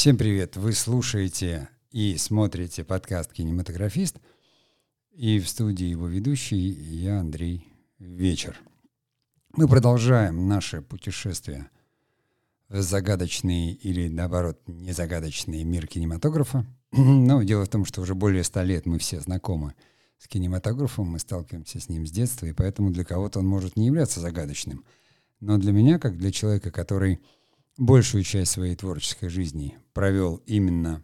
Всем привет! Вы слушаете и смотрите подкаст «Кинематографист». И в студии его ведущий я, Андрей Вечер. Мы продолжаем наше путешествие в загадочный или, наоборот, незагадочный мир кинематографа. Но дело в том, что уже более ста лет мы все знакомы с кинематографом, мы сталкиваемся с ним с детства, и поэтому для кого-то он может не являться загадочным. Но для меня, как для человека, который большую часть своей творческой жизни провел именно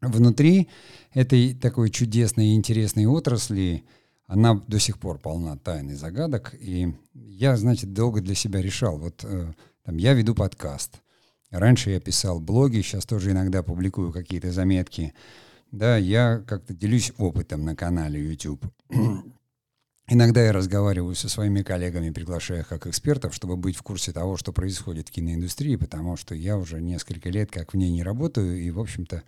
внутри этой такой чудесной и интересной отрасли, она до сих пор полна тайн и загадок. И я, значит, долго для себя решал. Вот э, там, я веду подкаст. Раньше я писал блоги, сейчас тоже иногда публикую какие-то заметки. Да, я как-то делюсь опытом на канале YouTube. Иногда я разговариваю со своими коллегами, приглашая их как экспертов, чтобы быть в курсе того, что происходит в киноиндустрии, потому что я уже несколько лет как в ней не работаю и, в общем-то,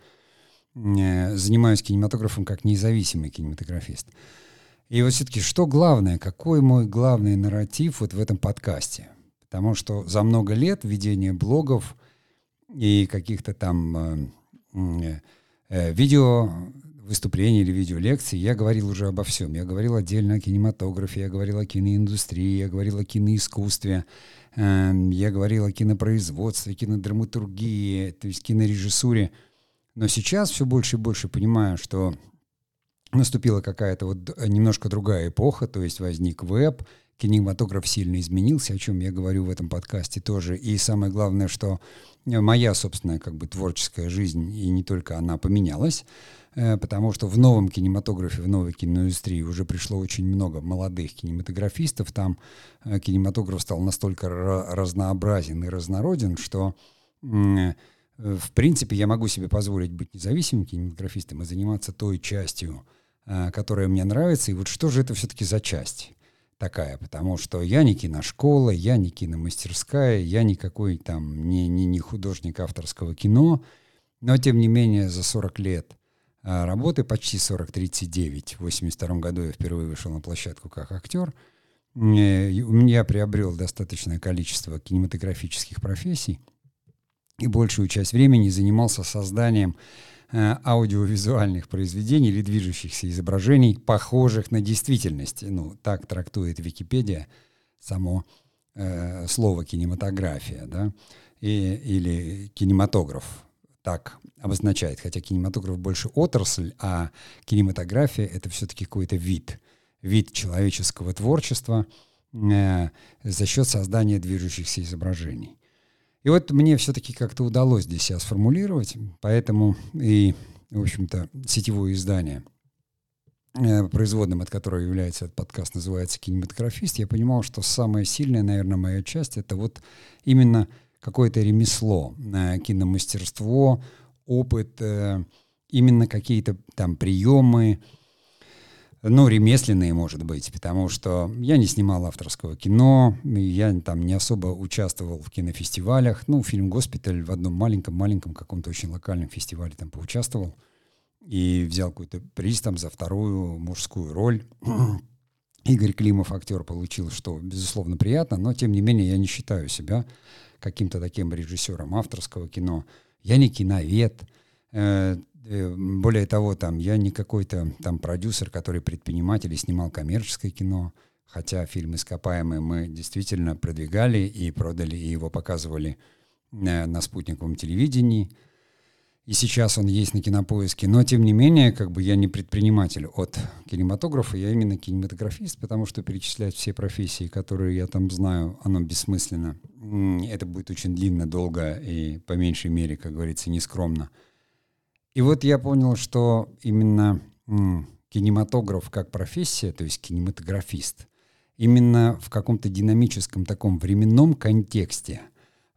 э, занимаюсь кинематографом как независимый кинематографист. И вот все-таки что главное, какой мой главный нарратив вот в этом подкасте? Потому что за много лет ведения блогов и каких-то там э, э, видео выступлений или видеолекций я говорил уже обо всем. Я говорил отдельно о кинематографе, я говорил о киноиндустрии, я говорил о киноискусстве, э, я говорил о кинопроизводстве, кинодраматургии, то есть кинорежиссуре. Но сейчас все больше и больше понимаю, что наступила какая-то вот немножко другая эпоха, то есть возник веб, кинематограф сильно изменился, о чем я говорю в этом подкасте тоже. И самое главное, что моя собственная как бы творческая жизнь, и не только она поменялась, потому что в новом кинематографе, в новой киноиндустрии уже пришло очень много молодых кинематографистов. Там э, кинематограф стал настолько разнообразен и разнороден, что э, в принципе я могу себе позволить быть независимым кинематографистом и заниматься той частью, которая мне нравится. И вот что же это все-таки за часть? такая, потому что я не киношкола, я не киномастерская, я никакой там не, не, не художник авторского кино, но тем не менее за 40 лет работы, почти 40-39. В 82 году я впервые вышел на площадку как актер. Я приобрел достаточное количество кинематографических профессий и большую часть времени занимался созданием э, аудиовизуальных произведений или движущихся изображений, похожих на действительность. Ну, так трактует Википедия само э, слово кинематография, да, и, или кинематограф так обозначает, хотя кинематограф больше отрасль, а кинематография — это все-таки какой-то вид, вид человеческого творчества э, за счет создания движущихся изображений. И вот мне все-таки как-то удалось здесь себя сформулировать, поэтому и, в общем-то, сетевое издание, э, производным от которого является этот подкаст, называется «Кинематографист», я понимал, что самая сильная, наверное, моя часть — это вот именно — какое-то ремесло, э, киномастерство, опыт, э, именно какие-то там приемы, ну, ремесленные, может быть, потому что я не снимал авторского кино, я там не особо участвовал в кинофестивалях. Ну, фильм «Госпиталь» в одном маленьком-маленьком каком-то очень локальном фестивале там поучаствовал и взял какой-то приз там за вторую мужскую роль. Игорь Климов, актер, получил, что, безусловно, приятно, но, тем не менее, я не считаю себя каким-то таким режиссером авторского кино. Я не киновед. Э, э, более того, там, я не какой-то там продюсер, который предприниматель и снимал коммерческое кино. Хотя фильм «Ископаемый» мы действительно продвигали и продали, и его показывали э, на спутниковом телевидении – и сейчас он есть на кинопоиске. Но, тем не менее, как бы я не предприниматель от кинематографа, я именно кинематографист, потому что перечислять все профессии, которые я там знаю, оно бессмысленно. Это будет очень длинно, долго и, по меньшей мере, как говорится, нескромно. И вот я понял, что именно кинематограф как профессия, то есть кинематографист, именно в каком-то динамическом таком временном контексте,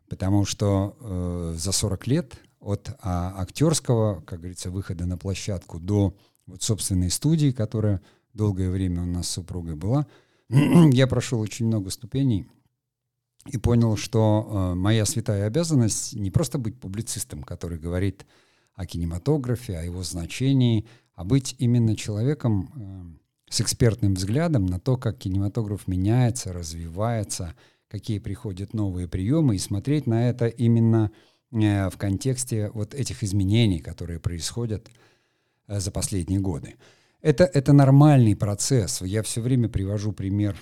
потому что э, за 40 лет от а, актерского, как говорится, выхода на площадку до вот собственной студии, которая долгое время у нас с супругой была, я прошел очень много ступеней и понял, что э, моя святая обязанность не просто быть публицистом, который говорит о кинематографе, о его значении, а быть именно человеком э, с экспертным взглядом на то, как кинематограф меняется, развивается, какие приходят новые приемы, и смотреть на это именно в контексте вот этих изменений, которые происходят за последние годы. Это, это нормальный процесс. Я все время привожу пример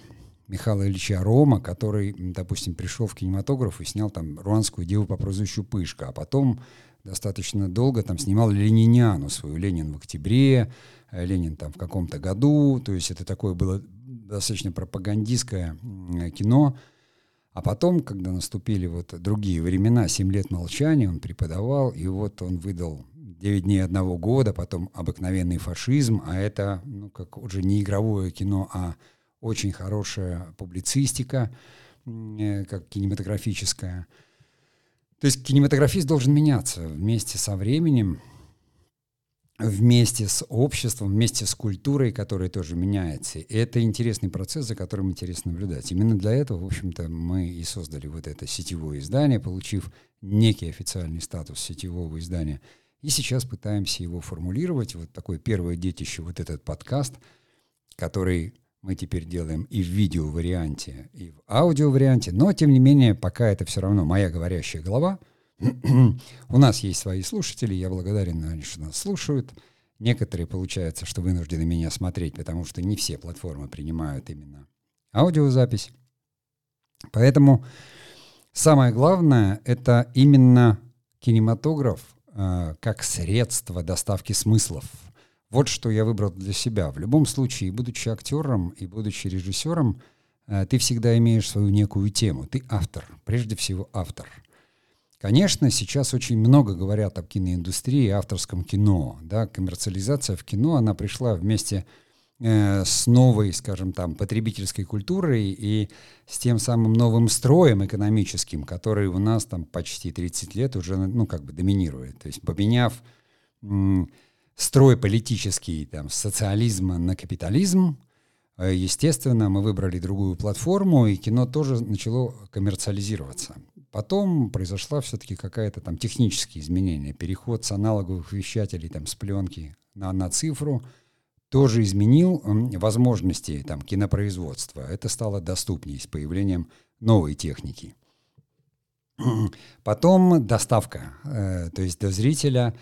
Михаила Ильича Рома, который, допустим, пришел в кинематограф и снял там руанскую деву по прозвищу Пышка, а потом достаточно долго там снимал Лениниану свою «Ленин в октябре», э, «Ленин там в каком-то году», то есть это такое было достаточно пропагандистское кино. А потом, когда наступили вот другие времена, «Семь лет молчания», он преподавал, и вот он выдал «Девять дней одного года», потом «Обыкновенный фашизм», а это, ну, как уже не игровое кино, а очень хорошая публицистика, э, как кинематографическая. То есть кинематографист должен меняться вместе со временем, вместе с обществом, вместе с культурой, которая тоже меняется. И это интересный процесс, за которым интересно наблюдать. Именно для этого, в общем-то, мы и создали вот это сетевое издание, получив некий официальный статус сетевого издания. И сейчас пытаемся его формулировать. Вот такое первое детище, вот этот подкаст, который мы теперь делаем и в видео-варианте, и в аудио-варианте, но, тем не менее, пока это все равно моя говорящая голова. У нас есть свои слушатели, я благодарен, они что нас слушают. Некоторые, получается, что вынуждены меня смотреть, потому что не все платформы принимают именно аудиозапись. Поэтому самое главное — это именно кинематограф э, как средство доставки смыслов — вот что я выбрал для себя. В любом случае, будучи актером и будучи режиссером, э, ты всегда имеешь свою некую тему. Ты автор, прежде всего автор. Конечно, сейчас очень много говорят об киноиндустрии, авторском кино. Да? Коммерциализация в кино, она пришла вместе э, с новой, скажем там, потребительской культурой и с тем самым новым строем экономическим, который у нас там почти 30 лет уже, ну, как бы доминирует. То есть поменяв строй политический там, с социализма на капитализм. Э, естественно, мы выбрали другую платформу, и кино тоже начало коммерциализироваться. Потом произошла все-таки какая-то там технические изменения. Переход с аналоговых вещателей там, с пленки на, на цифру тоже изменил возможности там, кинопроизводства. Это стало доступнее с появлением новой техники. Потом доставка, э, то есть до зрителя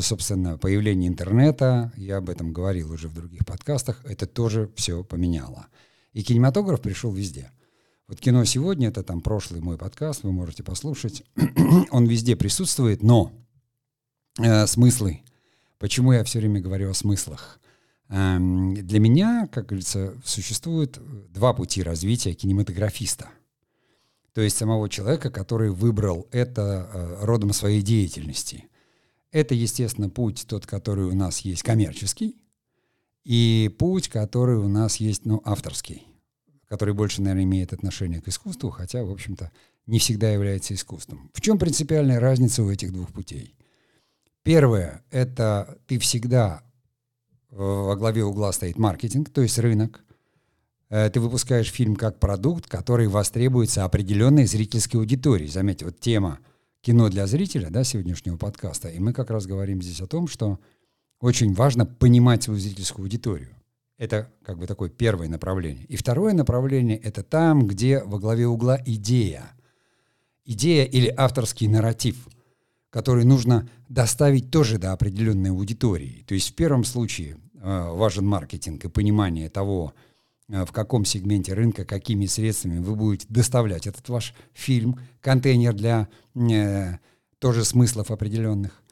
собственно, появление интернета, я об этом говорил уже в других подкастах, это тоже все поменяло. И кинематограф пришел везде. Вот кино сегодня, это там прошлый мой подкаст, вы можете послушать, он везде присутствует, но э, смыслы, почему я все время говорю о смыслах? Эм, для меня, как говорится, существует два пути развития кинематографиста. То есть самого человека, который выбрал это э, родом своей деятельности – это, естественно, путь тот, который у нас есть коммерческий, и путь, который у нас есть, ну, авторский, который больше, наверное, имеет отношение к искусству, хотя, в общем-то, не всегда является искусством. В чем принципиальная разница у этих двух путей? Первое — это ты всегда во главе угла стоит маркетинг, то есть рынок. Э, ты выпускаешь фильм как продукт, который востребуется определенной зрительской аудиторией. Заметьте, вот тема — кино для зрителя, да, сегодняшнего подкаста, и мы как раз говорим здесь о том, что очень важно понимать свою зрительскую аудиторию. Это как бы такое первое направление. И второе направление — это там, где во главе угла идея. Идея или авторский нарратив, который нужно доставить тоже до определенной аудитории. То есть в первом случае э, важен маркетинг и понимание того, Э, в каком сегменте рынка, какими средствами вы будете доставлять этот ваш фильм, контейнер для э, тоже смыслов определенных.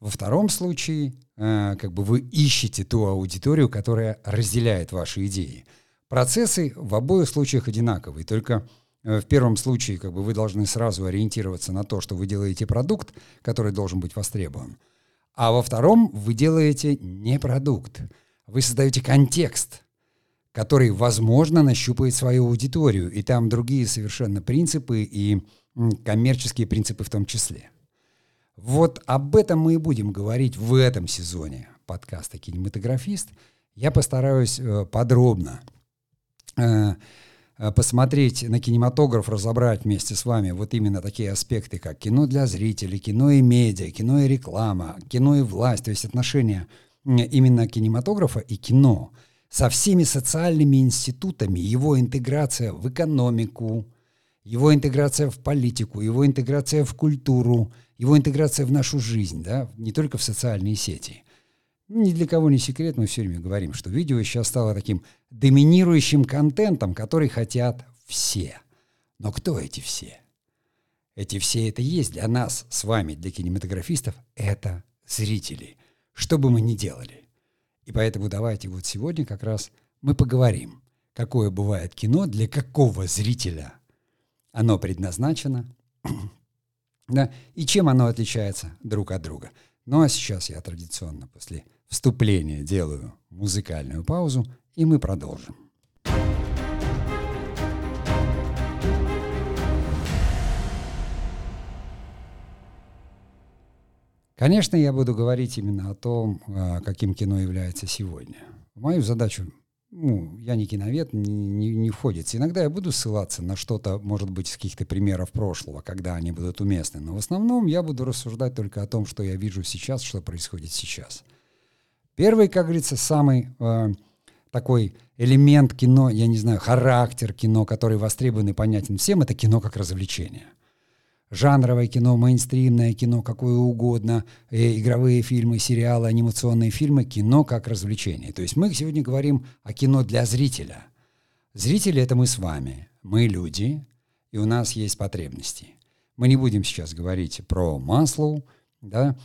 Во втором случае, как бы вы ищете ту аудиторию, которая разделяет ваши идеи. Процессы в обоих случаях одинаковые, только э, в первом случае как бы вы должны сразу ориентироваться на то, что вы делаете продукт, который должен быть востребован. А во втором вы делаете не продукт, вы создаете контекст – который, возможно, нащупает свою аудиторию. И там другие совершенно принципы и коммерческие принципы в том числе. Вот об этом мы и будем говорить в этом сезоне подкаста «Кинематографист». Я постараюсь э, подробно э, э, посмотреть на кинематограф, разобрать вместе с вами вот именно такие аспекты, как кино для зрителей, кино и медиа, кино и реклама, кино и власть, то есть отношения именно кинематографа и кино со всеми социальными институтами, его интеграция в экономику, его интеграция в политику, его интеграция в культуру, его интеграция в нашу жизнь, да, не только в социальные сети. Ни для кого не секрет, мы все время говорим, что видео сейчас стало таким доминирующим контентом, который хотят все. Но кто эти все? Эти все это есть для нас с вами, для кинематографистов, это зрители, что бы мы ни делали. И поэтому давайте вот сегодня как раз мы поговорим, какое бывает кино, для какого зрителя оно предназначено, да, и чем оно отличается друг от друга. Ну а сейчас я традиционно после вступления делаю музыкальную паузу, и мы продолжим. Конечно, я буду говорить именно о том, а, каким кино является сегодня. Мою задачу, ну, я не киновед, не, не, не входит. Иногда я буду ссылаться на что-то, может быть, из каких-то примеров прошлого, когда они будут уместны. Но в основном я буду рассуждать только о том, что я вижу сейчас, что происходит сейчас. Первый, как говорится, самый э, такой элемент кино, я не знаю, характер кино, который востребован и понятен всем, это кино как развлечение жанровое кино, мейнстримное кино, какое угодно, э, игровые фильмы, сериалы, анимационные фильмы, кино как развлечение. То есть мы сегодня говорим о кино для зрителя. Зрители — это мы с вами. Мы люди, и у нас есть потребности. Мы не будем сейчас говорить про Маслоу, да,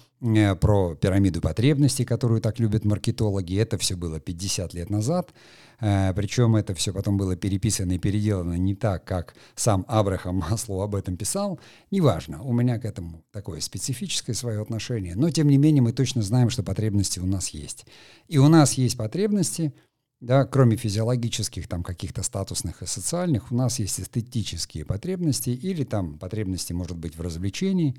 про пирамиду потребностей, которую так любят маркетологи. Это все было 50 лет назад. Э, Причем это все потом было переписано и переделано не так, как сам Абрахам Маслоу об этом писал. Неважно, у меня к этому такое специфическое свое отношение. Но, тем не менее, мы точно знаем, что потребности у нас есть. И у нас есть потребности, да, кроме физиологических, там, каких-то статусных и социальных, у нас есть эстетические потребности или там потребности, может быть, в развлечении.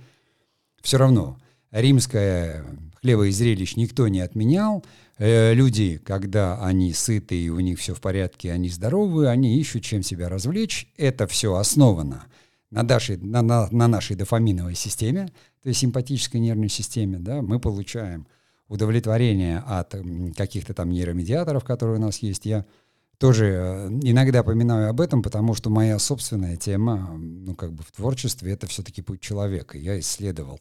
Все равно римское хлеба и зрелищ никто не отменял, Э, люди, когда они сыты и у них все в порядке, они здоровы, они ищут чем себя развлечь. Это все основано на, нашей, на, на, на нашей дофаминовой системе, то есть симпатической нервной системе. Да, мы получаем удовлетворение от каких-то там нейромедиаторов, которые у нас есть. Я тоже э, иногда поминаю об этом, потому что моя собственная тема, ну, как бы в творчестве, это все-таки путь человека. Я исследовал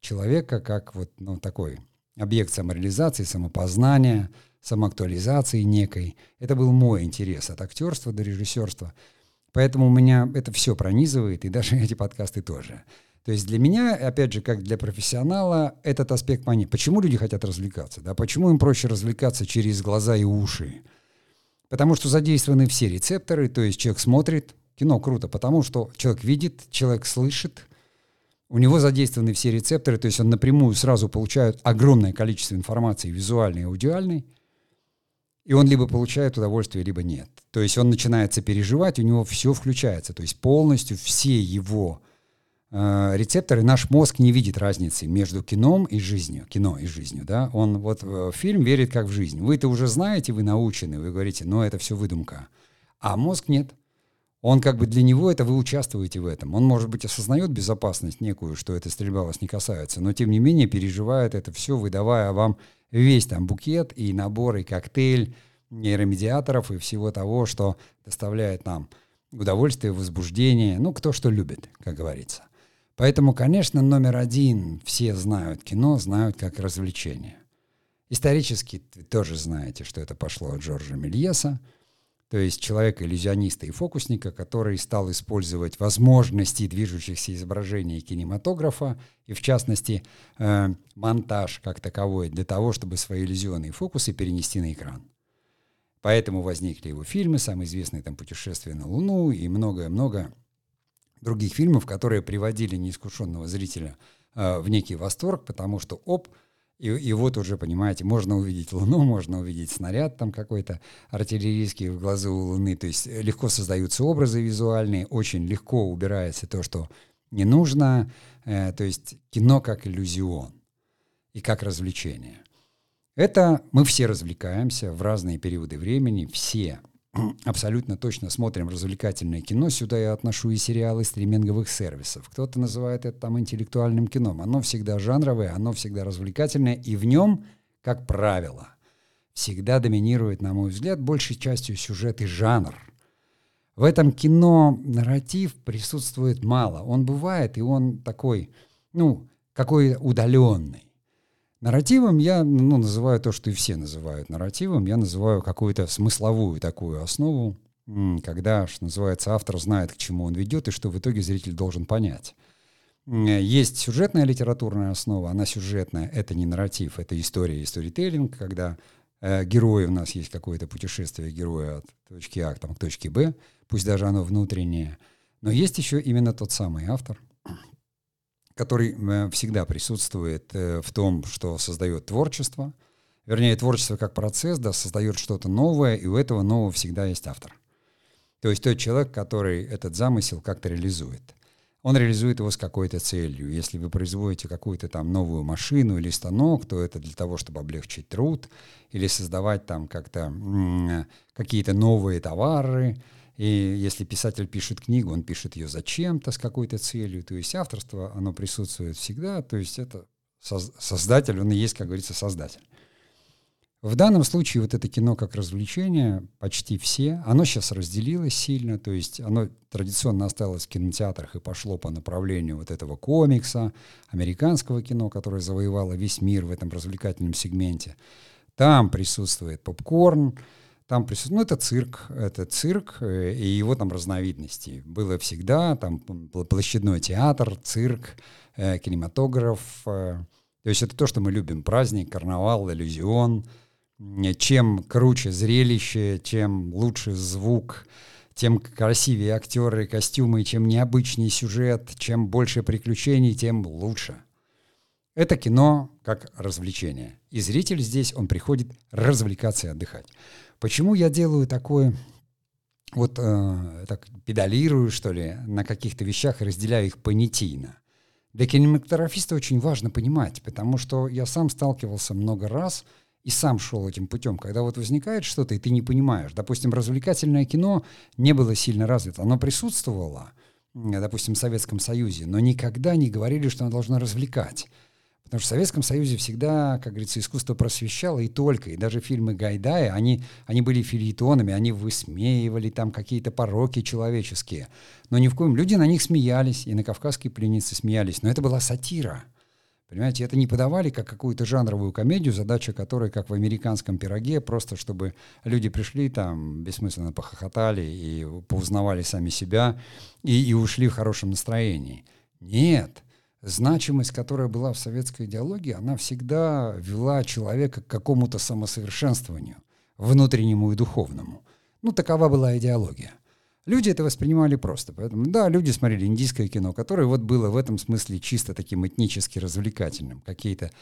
человека как вот, ну, такой объект самореализации, самопознания, самоактуализации некой. Это был мой интерес от актерства до режиссерства. Поэтому у меня это все пронизывает, и даже эти подкасты тоже. То есть для меня, опять же, как для профессионала, этот аспект понятен. Почему люди хотят развлекаться? Да? Почему им проще развлекаться через глаза и уши? Потому что задействованы все рецепторы, то есть человек смотрит, кино круто, потому что человек видит, человек слышит, у него задействованы все рецепторы, то есть он напрямую сразу получает огромное количество информации, визуальной и аудиальной, и он либо получает удовольствие, либо нет. То есть он начинает сопереживать, у него все включается, то есть полностью все его э, рецепторы, наш мозг не видит разницы между кином и жизнью, кино и жизнью, да, он вот в фильм верит как в жизнь. Вы это уже знаете, вы научены, вы говорите, но это все выдумка, а мозг нет – он как бы для него это вы участвуете в этом. Он, может быть, осознает безопасность некую, что эта стрельба вас не касается, но тем не менее переживает это все, выдавая вам весь там букет и набор, и коктейль нейромедиаторов и всего того, что доставляет нам удовольствие, возбуждение, ну, кто что любит, как говорится. Поэтому, конечно, номер один, все знают кино, знают как развлечение. Исторически тоже знаете, что это пошло от Джорджа Мельеса, то есть человека-иллюзиониста и фокусника, который стал использовать возможности движущихся изображений кинематографа, и в частности э, монтаж как таковой, для того, чтобы свои иллюзионные фокусы перенести на экран. Поэтому возникли его фильмы, самый известный там «Путешествие на Луну» и многое-много других фильмов, которые приводили неискушенного зрителя э, в некий восторг, потому что, оп, и, и вот уже, понимаете, можно увидеть Луну, можно увидеть снаряд там какой-то артиллерийский в глазу у Луны. То есть легко создаются образы визуальные, очень легко убирается то, что не нужно. Э, то есть кино как иллюзион и как развлечение. Это мы все развлекаемся в разные периоды времени, все абсолютно точно смотрим развлекательное кино. Сюда я отношу и сериалы стриминговых сервисов. Кто-то называет это там интеллектуальным кином. Оно всегда жанровое, оно всегда развлекательное, и в нем, как правило, всегда доминирует, на мой взгляд, большей частью сюжет и жанр. В этом кино нарратив присутствует мало. Он бывает, и он такой, ну, какой удаленный. Нарративом я ну, называю то, что и все называют нарративом. Я называю какую-то смысловую такую основу, когда, что называется, автор знает, к чему он ведет, и что в итоге зритель должен понять. Есть сюжетная литературная основа, она сюжетная, это не нарратив, это история и сторителлинг, когда э, герои у нас есть какое-то путешествие героя от точки А там, к точке Б, пусть даже оно внутреннее. Но есть еще именно тот самый автор, который э, всегда присутствует э, в том, что создает творчество, вернее, творчество как процесс, да, создает что-то новое, и у этого нового всегда есть автор. То есть тот человек, который этот замысел как-то реализует он реализует его с какой-то целью. Если вы производите какую-то там новую машину или станок, то это для того, чтобы облегчить труд или создавать там как-то какие-то новые товары. И если писатель пишет книгу, он пишет ее зачем-то, с какой-то целью. То есть авторство, оно присутствует всегда. То есть это создатель, он и есть, как говорится, создатель. В данном случае вот это кино как развлечение, почти все, оно сейчас разделилось сильно, то есть оно традиционно осталось в кинотеатрах и пошло по направлению вот этого комикса, американского кино, которое завоевало весь мир в этом развлекательном сегменте. Там присутствует попкорн, там присутствует, ну это цирк, это цирк э, и его там разновидности. Было всегда, там площадной театр, цирк, э, кинематограф, э, то есть это то, что мы любим, праздник, карнавал, иллюзион – чем круче зрелище, чем лучше звук, тем красивее актеры, и костюмы, чем необычнее сюжет, чем больше приключений, тем лучше. Это кино как развлечение. И зритель здесь, он приходит развлекаться и отдыхать. Почему я делаю такое, вот э, так педалирую, что ли, на каких-то вещах и разделяю их понятийно? Для кинематографиста очень важно понимать, потому что я сам сталкивался много раз – и сам шел этим путем, когда вот возникает что-то, и ты не понимаешь. Допустим, развлекательное кино не было сильно развито. Оно присутствовало, допустим, в Советском Союзе, но никогда не говорили, что оно должно развлекать. Потому что в Советском Союзе всегда, как говорится, искусство просвещало и только. И даже фильмы Гайдая, они, они были филитонами, они высмеивали там какие-то пороки человеческие. Но ни в коем... Люди на них смеялись, и на «Кавказской пленнице» смеялись. Но это была сатира. Понимаете, это не подавали как какую-то жанровую комедию, задача которой, как в американском пироге, просто чтобы люди пришли там, бессмысленно похохотали и поузнавали сами себя и, и ушли в хорошем настроении. Нет. Значимость, которая была в советской идеологии, она всегда вела человека к какому-то самосовершенствованию, внутреннему и духовному. Ну, такова была идеология. Люди это воспринимали просто. Поэтому, да, люди смотрели индийское кино, которое вот было в этом смысле чисто таким этнически развлекательным. Какие-то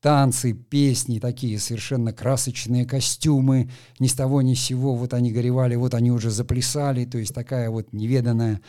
танцы, песни, такие совершенно красочные костюмы, ни с того ни с сего, вот они горевали, вот они уже заплясали, то есть такая вот неведанная,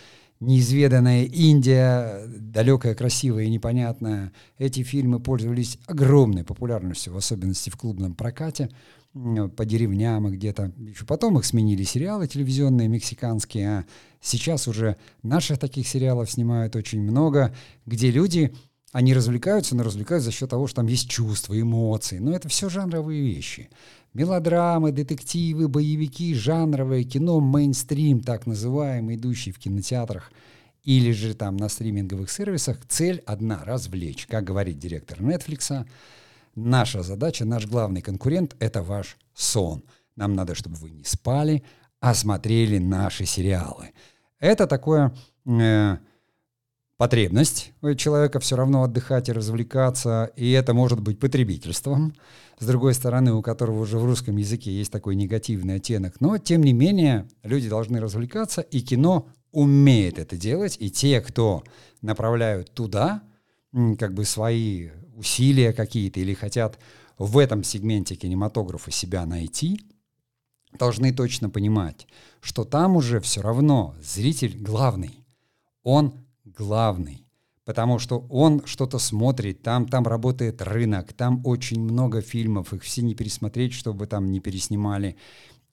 неизведанная Индия, далекая, красивая и непонятная. Эти фильмы пользовались огромной популярностью, в особенности в клубном прокате по деревням и где-то. Еще потом их сменили сериалы телевизионные мексиканские, а сейчас уже наших таких сериалов снимают очень много, где люди, они развлекаются, но развлекаются за счет того, что там есть чувства, эмоции. Но это все жанровые вещи. Мелодрамы, детективы, боевики, жанровое кино, мейнстрим, так называемый, идущий в кинотеатрах или же там на стриминговых сервисах. Цель одна — развлечь, как говорит директор Netflix — Наша задача, наш главный конкурент — это ваш сон. Нам надо, чтобы вы не спали, а смотрели наши сериалы. Это такое э, потребность у человека все равно отдыхать и развлекаться, и это может быть потребительством, с другой стороны, у которого уже в русском языке есть такой негативный оттенок. Но, тем не менее, люди должны развлекаться, и кино умеет это делать, и те, кто направляют туда, как бы свои усилия какие-то или хотят в этом сегменте кинематографа себя найти, должны точно понимать, что там уже все равно зритель главный. Он главный. Потому что он что-то смотрит, там, там работает рынок, там очень много фильмов, их все не пересмотреть, чтобы там не переснимали.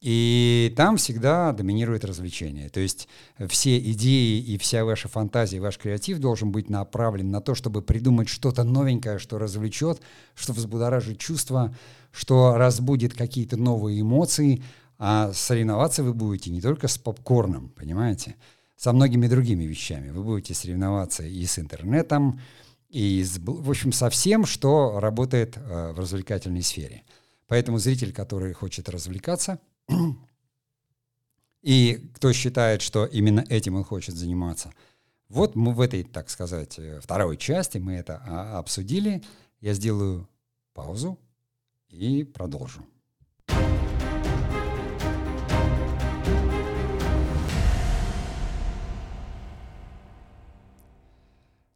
И там всегда доминирует развлечение. То есть все идеи и вся ваша фантазия, ваш креатив должен быть направлен на то, чтобы придумать что-то новенькое, что развлечет, что взбудоражит чувства, что разбудит какие-то новые эмоции, А соревноваться вы будете не только с попкорном, понимаете, со многими другими вещами. Вы будете соревноваться и с интернетом, и, с, в общем, со всем, что работает э, в развлекательной сфере. Поэтому зритель, который хочет развлекаться, и кто считает, что именно этим он хочет заниматься, вот мы в этой, так сказать, э, второй части мы это а, обсудили. Я сделаю паузу и продолжу.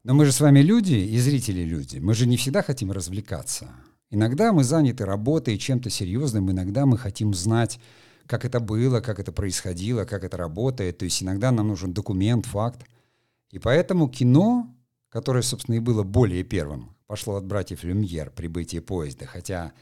Но мы же с вами люди и зрители люди. Мы же не всегда хотим развлекаться. Иногда мы заняты работой, чем-то серьезным, иногда мы хотим знать, как это было, как это происходило, как это работает. То есть иногда нам нужен документ, факт. И поэтому кино, которое, собственно, и было более первым, пошло от братьев Люмьер «Прибытие поезда», хотя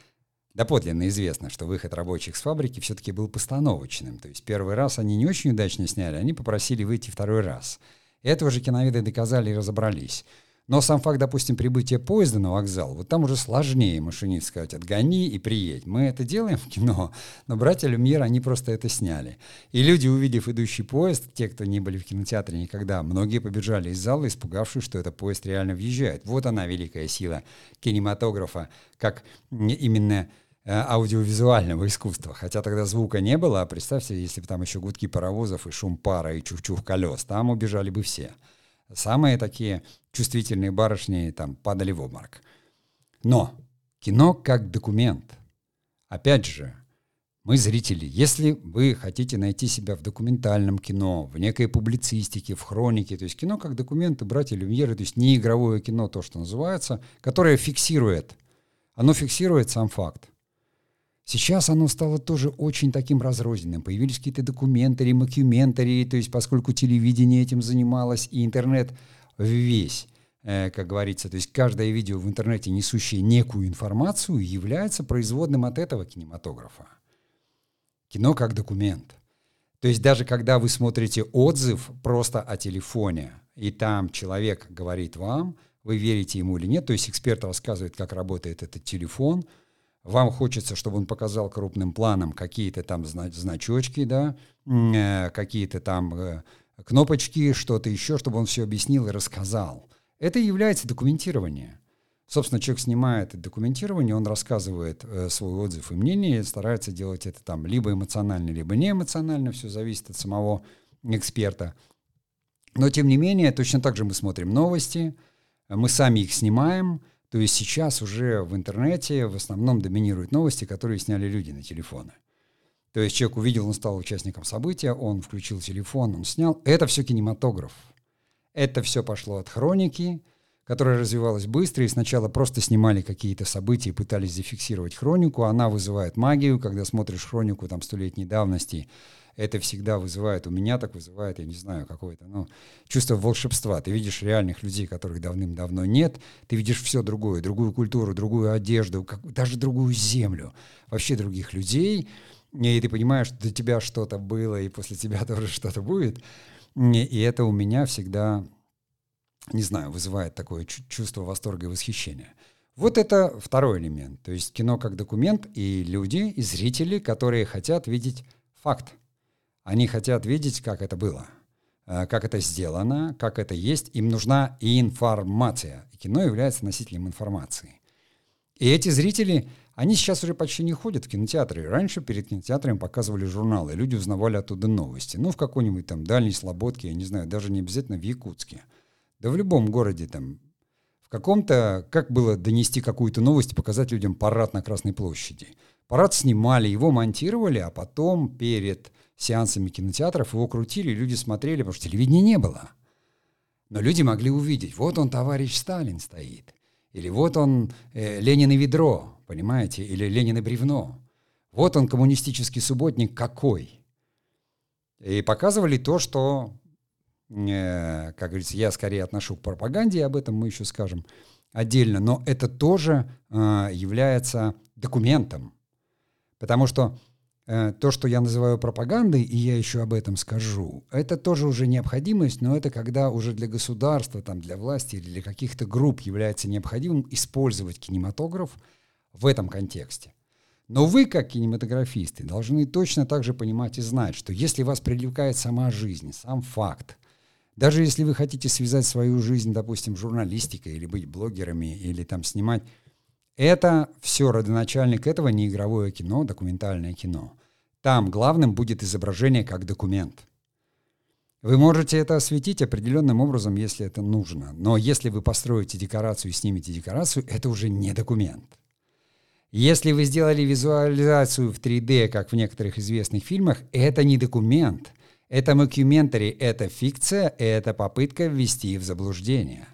доподлинно известно, что выход рабочих с фабрики все-таки был постановочным. То есть первый раз они не очень удачно сняли, они попросили выйти второй раз – этого же киноведы доказали и разобрались. Но сам факт, допустим, прибытия поезда на вокзал, вот там уже сложнее машинист сказать «отгони и приедь». Мы это делаем в кино, но братья Люмьер, они просто это сняли. И люди, увидев идущий поезд, те, кто не были в кинотеатре никогда, многие побежали из зала, испугавшись, что это поезд реально въезжает. Вот она, великая сила кинематографа, как именно аудиовизуального искусства. Хотя тогда звука не было, а представьте, если бы там еще гудки паровозов и шум пара и чух-чух колес, там убежали бы все. Самые такие чувствительные барышни там падали в обморок. Но кино как документ. Опять же, мы зрители. Если вы хотите найти себя в документальном кино, в некой публицистике, в хронике, то есть кино как документы, братья Люмьеры, то есть не игровое кино, то, что называется, которое фиксирует, оно фиксирует сам факт. Сейчас оно стало тоже очень таким разрозненным. Появились какие-то документари, макюментари, то есть поскольку телевидение этим занималось, и интернет весь, э, как говорится, то есть каждое видео в интернете, несущее некую информацию, является производным от этого кинематографа. Кино как документ. То есть даже когда вы смотрите отзыв просто о телефоне, и там человек говорит вам, вы верите ему или нет, то есть эксперт рассказывает, как работает этот телефон – вам хочется, чтобы он показал крупным планом какие-то там значочки, да, э, какие-то там э, кнопочки, что-то еще, чтобы он все объяснил и рассказал. Это является документирование. Собственно, человек снимает документирование, он рассказывает э, свой отзыв и мнение, старается делать это там либо эмоционально, либо не эмоционально, все зависит от самого эксперта. Но, тем не менее, точно так же мы смотрим новости, мы сами их снимаем, то есть сейчас уже в интернете в основном доминируют новости, которые сняли люди на телефоны. То есть человек увидел, он стал участником события, он включил телефон, он снял. Это все кинематограф. Это все пошло от хроники, которая развивалась быстро, и сначала просто снимали какие-то события и пытались зафиксировать хронику. Она вызывает магию, когда смотришь хронику там столетней давности, это всегда вызывает, у меня так вызывает, я не знаю, какое-то ну, чувство волшебства. Ты видишь реальных людей, которых давным-давно нет, ты видишь все другое, другую культуру, другую одежду, как, даже другую землю, вообще других людей, и ты понимаешь, что до тебя что-то было, и после тебя тоже что-то будет. И это у меня всегда, не знаю, вызывает такое чувство восторга и восхищения. Вот это второй элемент. То есть кино как документ и люди, и зрители, которые хотят видеть факт. Они хотят видеть, как это было, э, как это сделано, как это есть. Им нужна информация. И кино является носителем информации. И эти зрители, они сейчас уже почти не ходят в кинотеатры. Раньше перед кинотеатрами показывали журналы, люди узнавали оттуда новости. Ну, в какой-нибудь там дальней Слободке, я не знаю, даже не обязательно в Якутске. Да в любом городе там, в каком-то, как было донести какую-то новость и показать людям парад на Красной площади. Парад снимали, его монтировали, а потом перед сеансами кинотеатров, его крутили, люди смотрели, потому что телевидения не было. Но люди могли увидеть, вот он, товарищ Сталин стоит, или вот он, э, Ленин и ведро, понимаете, или Ленин и бревно. Вот он, коммунистический субботник какой. И показывали то, что, э, как говорится, я скорее отношу к пропаганде, об этом мы еще скажем отдельно, но это тоже э, является документом. Потому что то, что я называю пропагандой, и я еще об этом скажу, это тоже уже необходимость, но это когда уже для государства, там, для власти или для каких-то групп является необходимым использовать кинематограф в этом контексте. Но вы, как кинематографисты, должны точно так же понимать и знать, что если вас привлекает сама жизнь, сам факт, даже если вы хотите связать свою жизнь, допустим, журналистикой или быть блогерами, или там снимать, это все родоначальник этого не игровое кино, документальное кино. Там главным будет изображение как документ. Вы можете это осветить определенным образом, если это нужно. Но если вы построите декорацию и снимете декорацию, это уже не документ. Если вы сделали визуализацию в 3D, как в некоторых известных фильмах, это не документ. Это мокюментари, это фикция, это попытка ввести в заблуждение.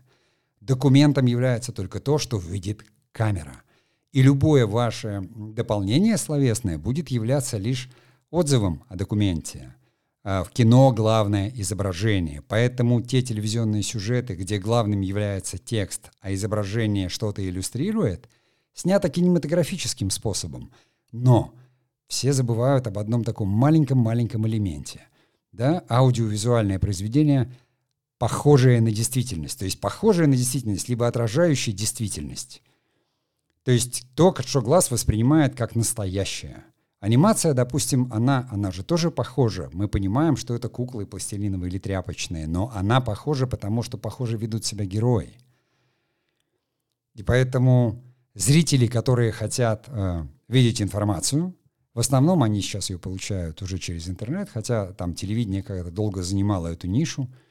Документом является только то, что видит камера. И любое ваше дополнение словесное будет являться лишь отзывом о документе. А в кино главное изображение. Поэтому те телевизионные сюжеты, где главным является текст, а изображение что-то иллюстрирует, снято кинематографическим способом. Но все забывают об одном таком маленьком-маленьком элементе. Да? Аудиовизуальное произведение, похожее на действительность. То есть похожее на действительность, либо отражающее действительность. То есть то, что глаз воспринимает как настоящее. Анимация, допустим, она, она же тоже похожа. Мы понимаем, что это куклы пластилиновые или тряпочные, но она похожа, потому что похоже ведут себя герои. И поэтому зрители, которые хотят э, видеть информацию, в основном они сейчас ее получают уже через интернет, хотя там телевидение когда-то долго занимало эту нишу –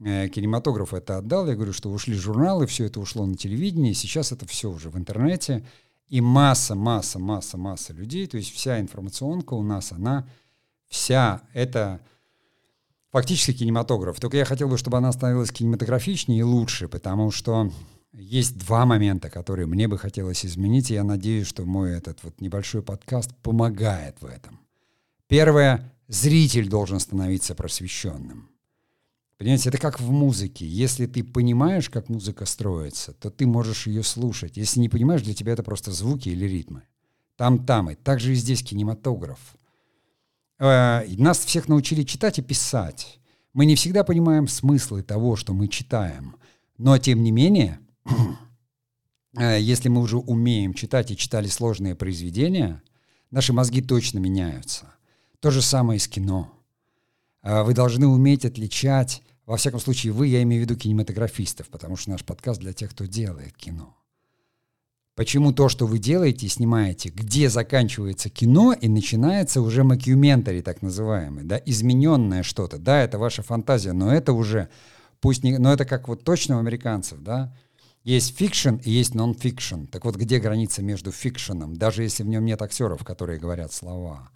кинематограф это отдал. Я говорю, что ушли журналы, все это ушло на телевидение, сейчас это все уже в интернете. И масса, масса, масса, масса людей, то есть вся информационка у нас, она вся это фактически кинематограф. Только я хотел бы, чтобы она становилась кинематографичнее и лучше, потому что есть два момента, которые мне бы хотелось изменить, и я надеюсь, что мой этот вот небольшой подкаст помогает в этом. Первое, зритель должен становиться просвещенным. Понимаете, это как в музыке. Если ты понимаешь, как музыка строится, то ты можешь ее слушать. Если не понимаешь, для тебя это просто звуки или ритмы. Там-там. И так же и здесь кинематограф. Э, нас всех научили читать и писать. Мы не всегда понимаем смыслы того, что мы читаем. Но, тем не менее, э, если мы уже умеем читать и читали сложные произведения, наши мозги точно меняются. То же самое и с кино. Э, вы должны уметь отличать во всяком случае, вы, я имею в виду кинематографистов, потому что наш подкаст для тех, кто делает кино. Почему то, что вы делаете и снимаете, где заканчивается кино и начинается уже макюментари, так называемый, да, измененное что-то. Да, это ваша фантазия, но это уже, пусть не, но это как вот точно у американцев, да, есть fiction и есть нон-фикшн. Так вот, где граница между fiction ом, даже если в нем нет актеров, которые говорят слова,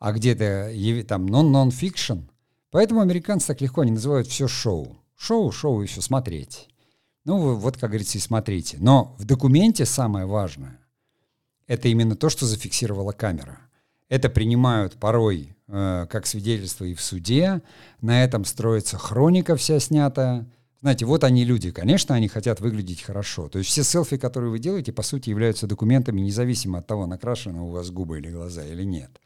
а где-то там non-non-fiction, Поэтому американцы так легко не называют все шоу. Шоу, шоу все смотреть. Ну, вот, как говорится, и смотрите. Но в документе самое важное — это именно то, что зафиксировала камера. Это принимают порой э, как свидетельство и в суде. На этом строится хроника вся снятая. Знаете, вот они люди. Конечно, они хотят выглядеть хорошо. То есть все селфи, которые вы делаете, по сути, являются документами, независимо от того, накрашены у вас губы или глаза или нет.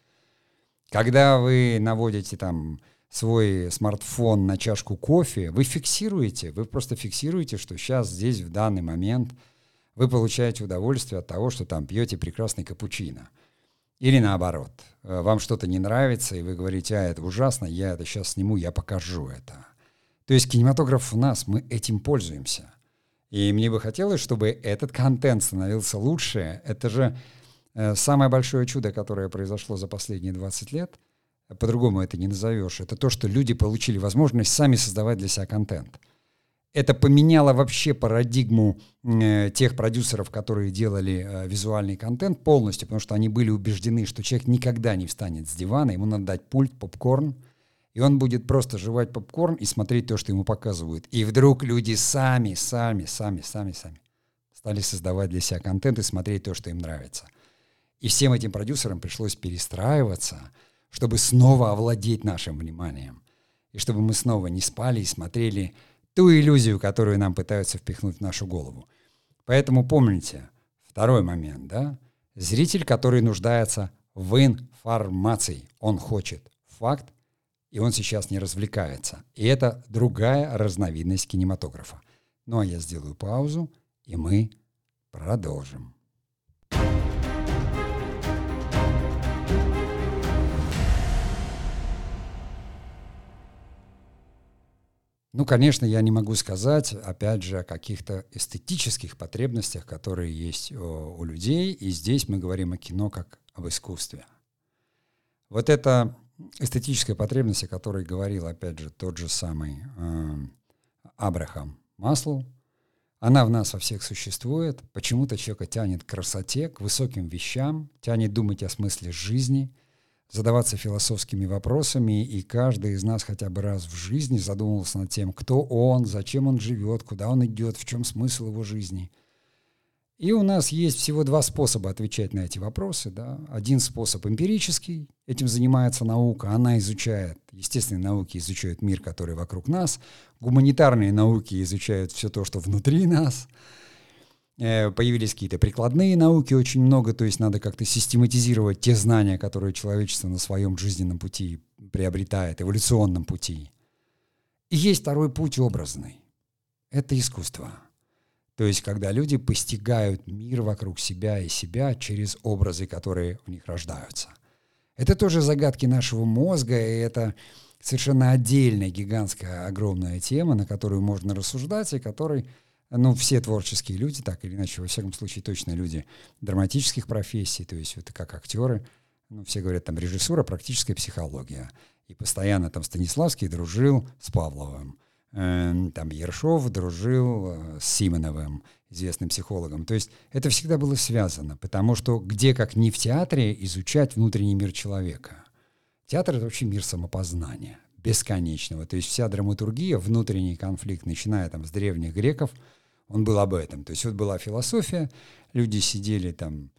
Когда вы наводите там свой смартфон на чашку кофе, вы фиксируете, вы просто фиксируете, что сейчас здесь в данный момент вы получаете удовольствие от того, что там пьете прекрасный капучино. Или наоборот, э, вам что-то не нравится, и вы говорите, а, это ужасно, я это сейчас сниму, я покажу это. То есть кинематограф у нас, мы этим пользуемся. И мне бы хотелось, чтобы этот контент становился лучше. Это же э, самое большое чудо, которое произошло за последние 20 лет — по-другому это не назовешь, это то, что люди получили возможность сами создавать для себя контент. Это поменяло вообще парадигму э, тех продюсеров, которые делали э, визуальный контент полностью, потому что они были убеждены, что человек никогда не встанет с дивана, ему надо дать пульт, попкорн, и он будет просто жевать попкорн и смотреть то, что ему показывают. И вдруг люди сами, сами, сами, сами, сами стали создавать для себя контент и смотреть то, что им нравится. И всем этим продюсерам пришлось перестраиваться – чтобы снова овладеть нашим вниманием. И чтобы мы снова не спали и смотрели ту иллюзию, которую нам пытаются впихнуть в нашу голову. Поэтому помните, второй момент, да? Зритель, который нуждается в информации. Он хочет факт, и он сейчас не развлекается. И это другая разновидность кинематографа. Ну а я сделаю паузу, и мы продолжим. Ну, конечно, я не могу сказать, опять же, о каких-то эстетических потребностях, которые есть у, у людей. И здесь мы говорим о кино как об искусстве. Вот эта эстетическая потребность, о которой говорил, опять же, тот же самый э, Абрахам Маслоу, она в нас во всех существует. Почему-то человека тянет к красоте, к высоким вещам, тянет думать о смысле жизни – задаваться философскими вопросами, и каждый из нас хотя бы раз в жизни задумывался над тем, кто он, зачем он живет, куда он идет, в чем смысл его жизни. И у нас есть всего два способа отвечать на эти вопросы. Да? Один способ эмпирический, этим занимается наука, она изучает, естественные науки изучают мир, который вокруг нас, гуманитарные науки изучают все то, что внутри нас – появились какие-то прикладные науки очень много, то есть надо как-то систематизировать те знания, которые человечество на своем жизненном пути приобретает, эволюционном пути. И есть второй путь образный. Это искусство. То есть, когда люди постигают мир вокруг себя и себя через образы, которые в них рождаются. Это тоже загадки нашего мозга, и это совершенно отдельная, гигантская, огромная тема, на которую можно рассуждать, и которой ну, все творческие люди, так или иначе, во всяком случае, точно люди драматических профессий, то есть это как актеры, ну, все говорят, там, режиссура, практическая психология. И постоянно там Станиславский дружил с Павловым, э, там Ершов дружил э, с Симоновым, известным психологом. То есть это всегда было связано, потому что где, как не в театре, изучать внутренний мир человека. Театр — это вообще мир самопознания бесконечного. То есть вся драматургия, внутренний конфликт, начиная там с древних греков — он был об этом. То есть вот была философия, люди сидели там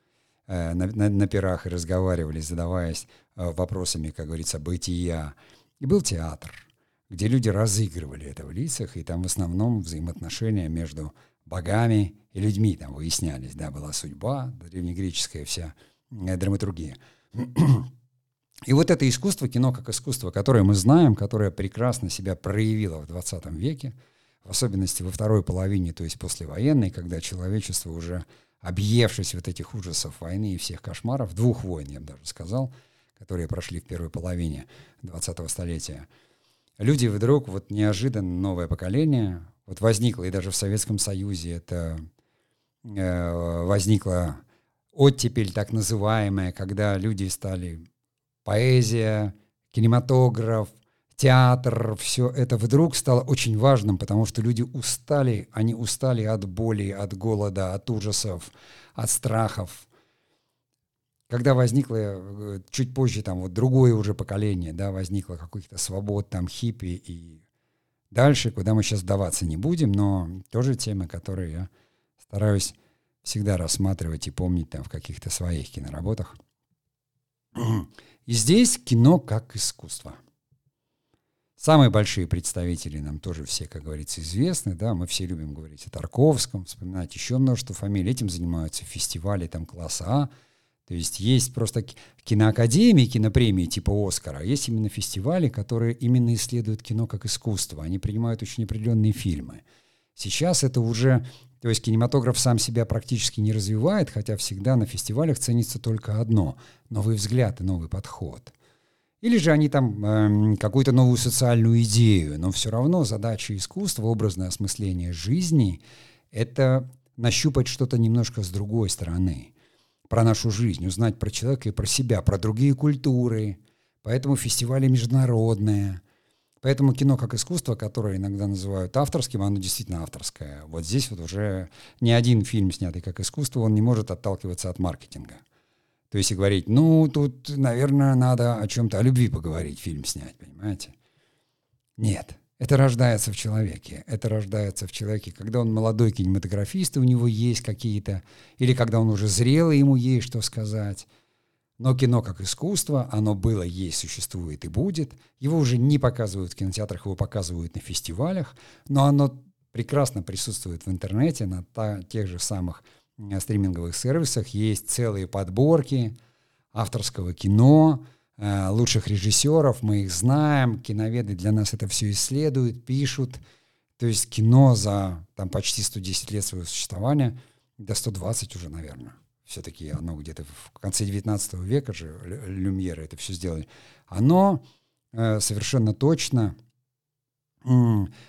э, на, на, на пирах и разговаривали, задаваясь э, вопросами, как говорится, бытия. И был театр, где люди разыгрывали это в лицах, и там в основном взаимоотношения между богами и людьми там выяснялись. Да, была судьба, древнегреческая вся э, драматургия. И вот это искусство, кино как искусство, которое мы знаем, которое прекрасно себя проявило в 20 веке, в особенности во второй половине, то есть послевоенной, когда человечество уже объевшись вот этих ужасов войны и всех кошмаров, двух войн, я бы даже сказал, которые прошли в первой половине 20-го столетия, люди вдруг, вот неожиданно новое поколение, вот возникло, и даже в Советском Союзе это э, возникло оттепель так называемая, когда люди стали поэзия, кинематограф, театр, все это вдруг стало очень важным, потому что люди устали, они устали от боли, от голода, от ужасов, от страхов. Когда возникло э, чуть позже там вот другое уже поколение, да, возникло каких-то свобод, там хиппи и дальше, куда мы сейчас вдаваться не будем, но тоже темы, которые я стараюсь всегда рассматривать и помнить там в каких-то своих киноработах. И здесь кино как искусство – Самые большие представители нам тоже все, как говорится, известны, да, мы все любим говорить о Тарковском, вспоминать еще множество фамилий, этим занимаются фестивали там класса А, то есть есть просто киноакадемии, кинопремии типа Оскара, а есть именно фестивали, которые именно исследуют кино как искусство, они принимают очень определенные фильмы. Сейчас это уже, то есть кинематограф сам себя практически не развивает, хотя всегда на фестивалях ценится только одно — новый взгляд и новый подход — или же они там э, какую-то новую социальную идею, но все равно задача искусства, образное осмысление жизни — это нащупать что-то немножко с другой стороны, про нашу жизнь, узнать про человека и про себя, про другие культуры. Поэтому фестивали международные. Поэтому кино как искусство, которое иногда называют авторским, оно действительно авторское. Вот здесь вот уже ни один фильм, снятый как искусство, он не может отталкиваться от маркетинга. То есть и говорить, ну, тут, наверное, надо о чем-то, о любви поговорить, фильм снять, понимаете? Нет. Это рождается в человеке. Это рождается в человеке, когда он молодой кинематографист, и у него есть какие-то, или когда он уже зрелый, ему есть что сказать. Но кино как искусство, оно было, есть, существует и будет. Его уже не показывают в кинотеатрах, его показывают на фестивалях, но оно прекрасно присутствует в интернете, на та, тех же самых Э, стриминговых сервисах есть целые подборки авторского кино, э, лучших режиссеров, мы их знаем, киноведы для нас это все исследуют, пишут. То есть кино за там, почти 110 лет своего существования, до 120 уже, наверное. Все-таки оно где-то в конце 19 века же, Люмьеры это все сделали. Оно э, совершенно точно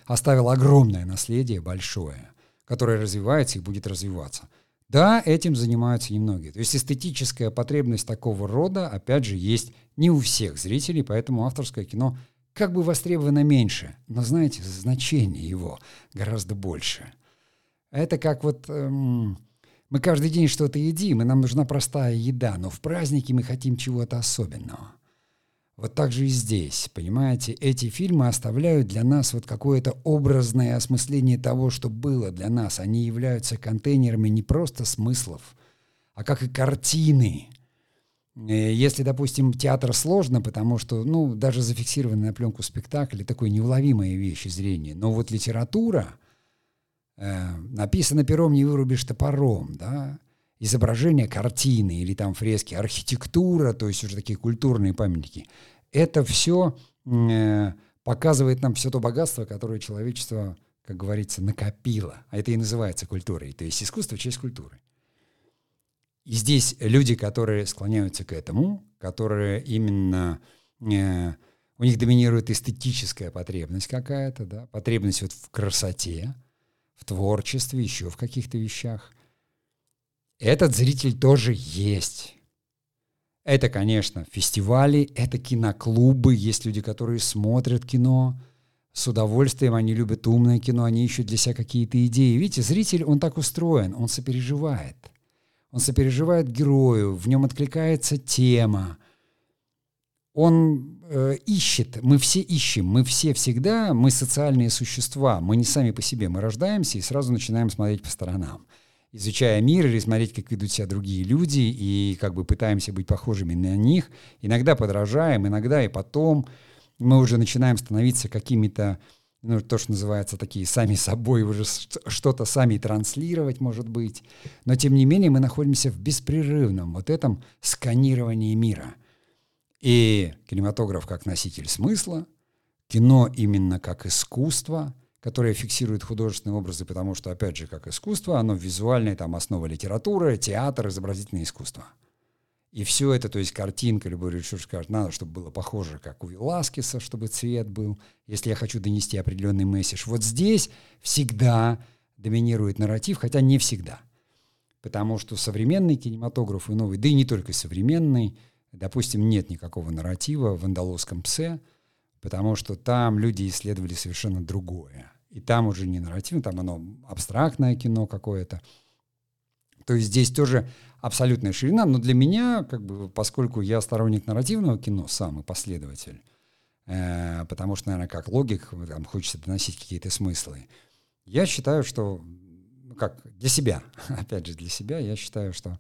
оставил огромное наследие, большое, которое развивается и будет развиваться. Да, этим занимаются немногие. То есть эстетическая потребность такого рода, опять же, есть не у всех зрителей, поэтому авторское кино как бы востребовано меньше, но, знаете, значение его гораздо больше. Это как вот эм, мы каждый день что-то едим, и нам нужна простая еда, но в праздники мы хотим чего-то особенного. Вот так же и здесь, понимаете, эти фильмы оставляют для нас вот какое-то образное осмысление того, что было для нас. Они являются контейнерами не просто смыслов, а как и картины. Э, если, допустим, театр сложно, потому что, ну, даже зафиксированный на пленку спектакль — такой неуловимая вещь зрения. Но вот литература, написано пером не вырубишь топором, да, изображение картины или там фрески, архитектура, то есть уже такие культурные памятники, это все э, показывает нам все то богатство, которое человечество, как говорится, накопило. А это и называется культурой. То есть искусство через культуры. И здесь люди, которые склоняются к этому, которые именно э, у них доминирует эстетическая потребность какая-то, да, потребность вот в красоте, в творчестве, еще в каких-то вещах. Этот зритель тоже есть. Это, конечно, фестивали, это киноклубы, есть люди, которые смотрят кино, с удовольствием, они любят умное кино, они ищут для себя какие-то идеи. Видите, зритель, он так устроен, он сопереживает. Он сопереживает герою, в нем откликается тема. Он э, ищет, мы все ищем, мы все всегда, мы социальные существа, мы не сами по себе, мы рождаемся и сразу начинаем смотреть по сторонам изучая мир или смотреть, как ведут себя другие люди, и как бы пытаемся быть похожими на них. Иногда подражаем, иногда и потом мы уже начинаем становиться какими-то, ну, то, что называется, такие сами собой, уже что-то сами транслировать, может быть. Но, тем не менее, мы находимся в беспрерывном вот этом сканировании мира. И кинематограф как носитель смысла, кино именно как искусство — которые фиксируют художественные образы, потому что, опять же, как искусство, оно визуальное, там основа литературы, театр, изобразительное искусство. И все это, то есть картинка, любой режиссер скажет, надо, чтобы было похоже, как у Веласкеса, чтобы цвет был, если я хочу донести определенный месседж. Вот здесь всегда доминирует нарратив, хотя не всегда. Потому что современный кинематограф и новый, да и не только современный, допустим, нет никакого нарратива в «Андалузском псе», потому что там люди исследовали совершенно другое. И там уже не нарративно, там оно абстрактное кино какое-то. То есть здесь тоже абсолютная ширина, но для меня, как бы, поскольку я сторонник нарративного кино, сам и последователь, э, потому что, наверное, как логик, там хочется доносить какие-то смыслы, я считаю, что, ну, как для себя, опять же, для себя, я считаю, что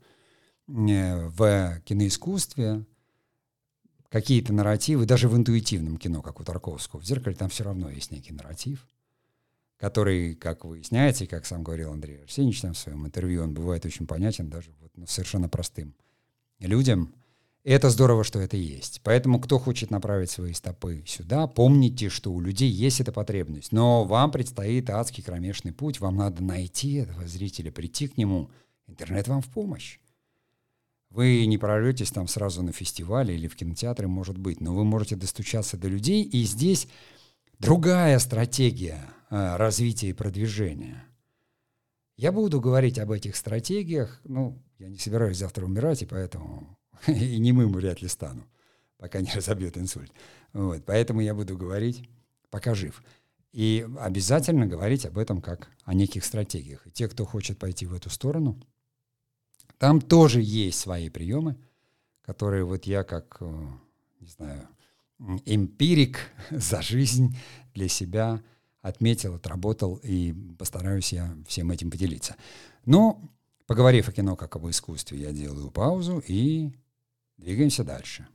в киноискусстве какие-то нарративы, даже в интуитивном кино, как у Тарковского, в «Зеркале» там все равно есть некий нарратив, который, как выясняется, и как сам говорил Андрей Арсеньевич там в своем интервью, он бывает очень понятен даже вот, ну, совершенно простым людям. И это здорово, что это есть. Поэтому, кто хочет направить свои стопы сюда, помните, что у людей есть эта потребность. Но вам предстоит адский кромешный путь, вам надо найти этого зрителя, прийти к нему. Интернет вам в помощь. Вы не прорветесь там сразу на фестивале или в кинотеатре, может быть, но вы можете достучаться до людей, и здесь другая стратегия а, развития и продвижения. Я буду говорить об этих стратегиях, ну, я не собираюсь завтра умирать, и поэтому и не мы вряд ли стану, пока не разобьет инсульт. Вот, поэтому я буду говорить, пока жив. И обязательно говорить об этом как о неких стратегиях. И те, кто хочет пойти в эту сторону, там тоже есть свои приемы, которые вот я как, э, не знаю, эмпирик за жизнь для себя отметил, отработал, и постараюсь я всем этим поделиться. Но, поговорив о кино как об искусстве, я делаю паузу и двигаемся дальше.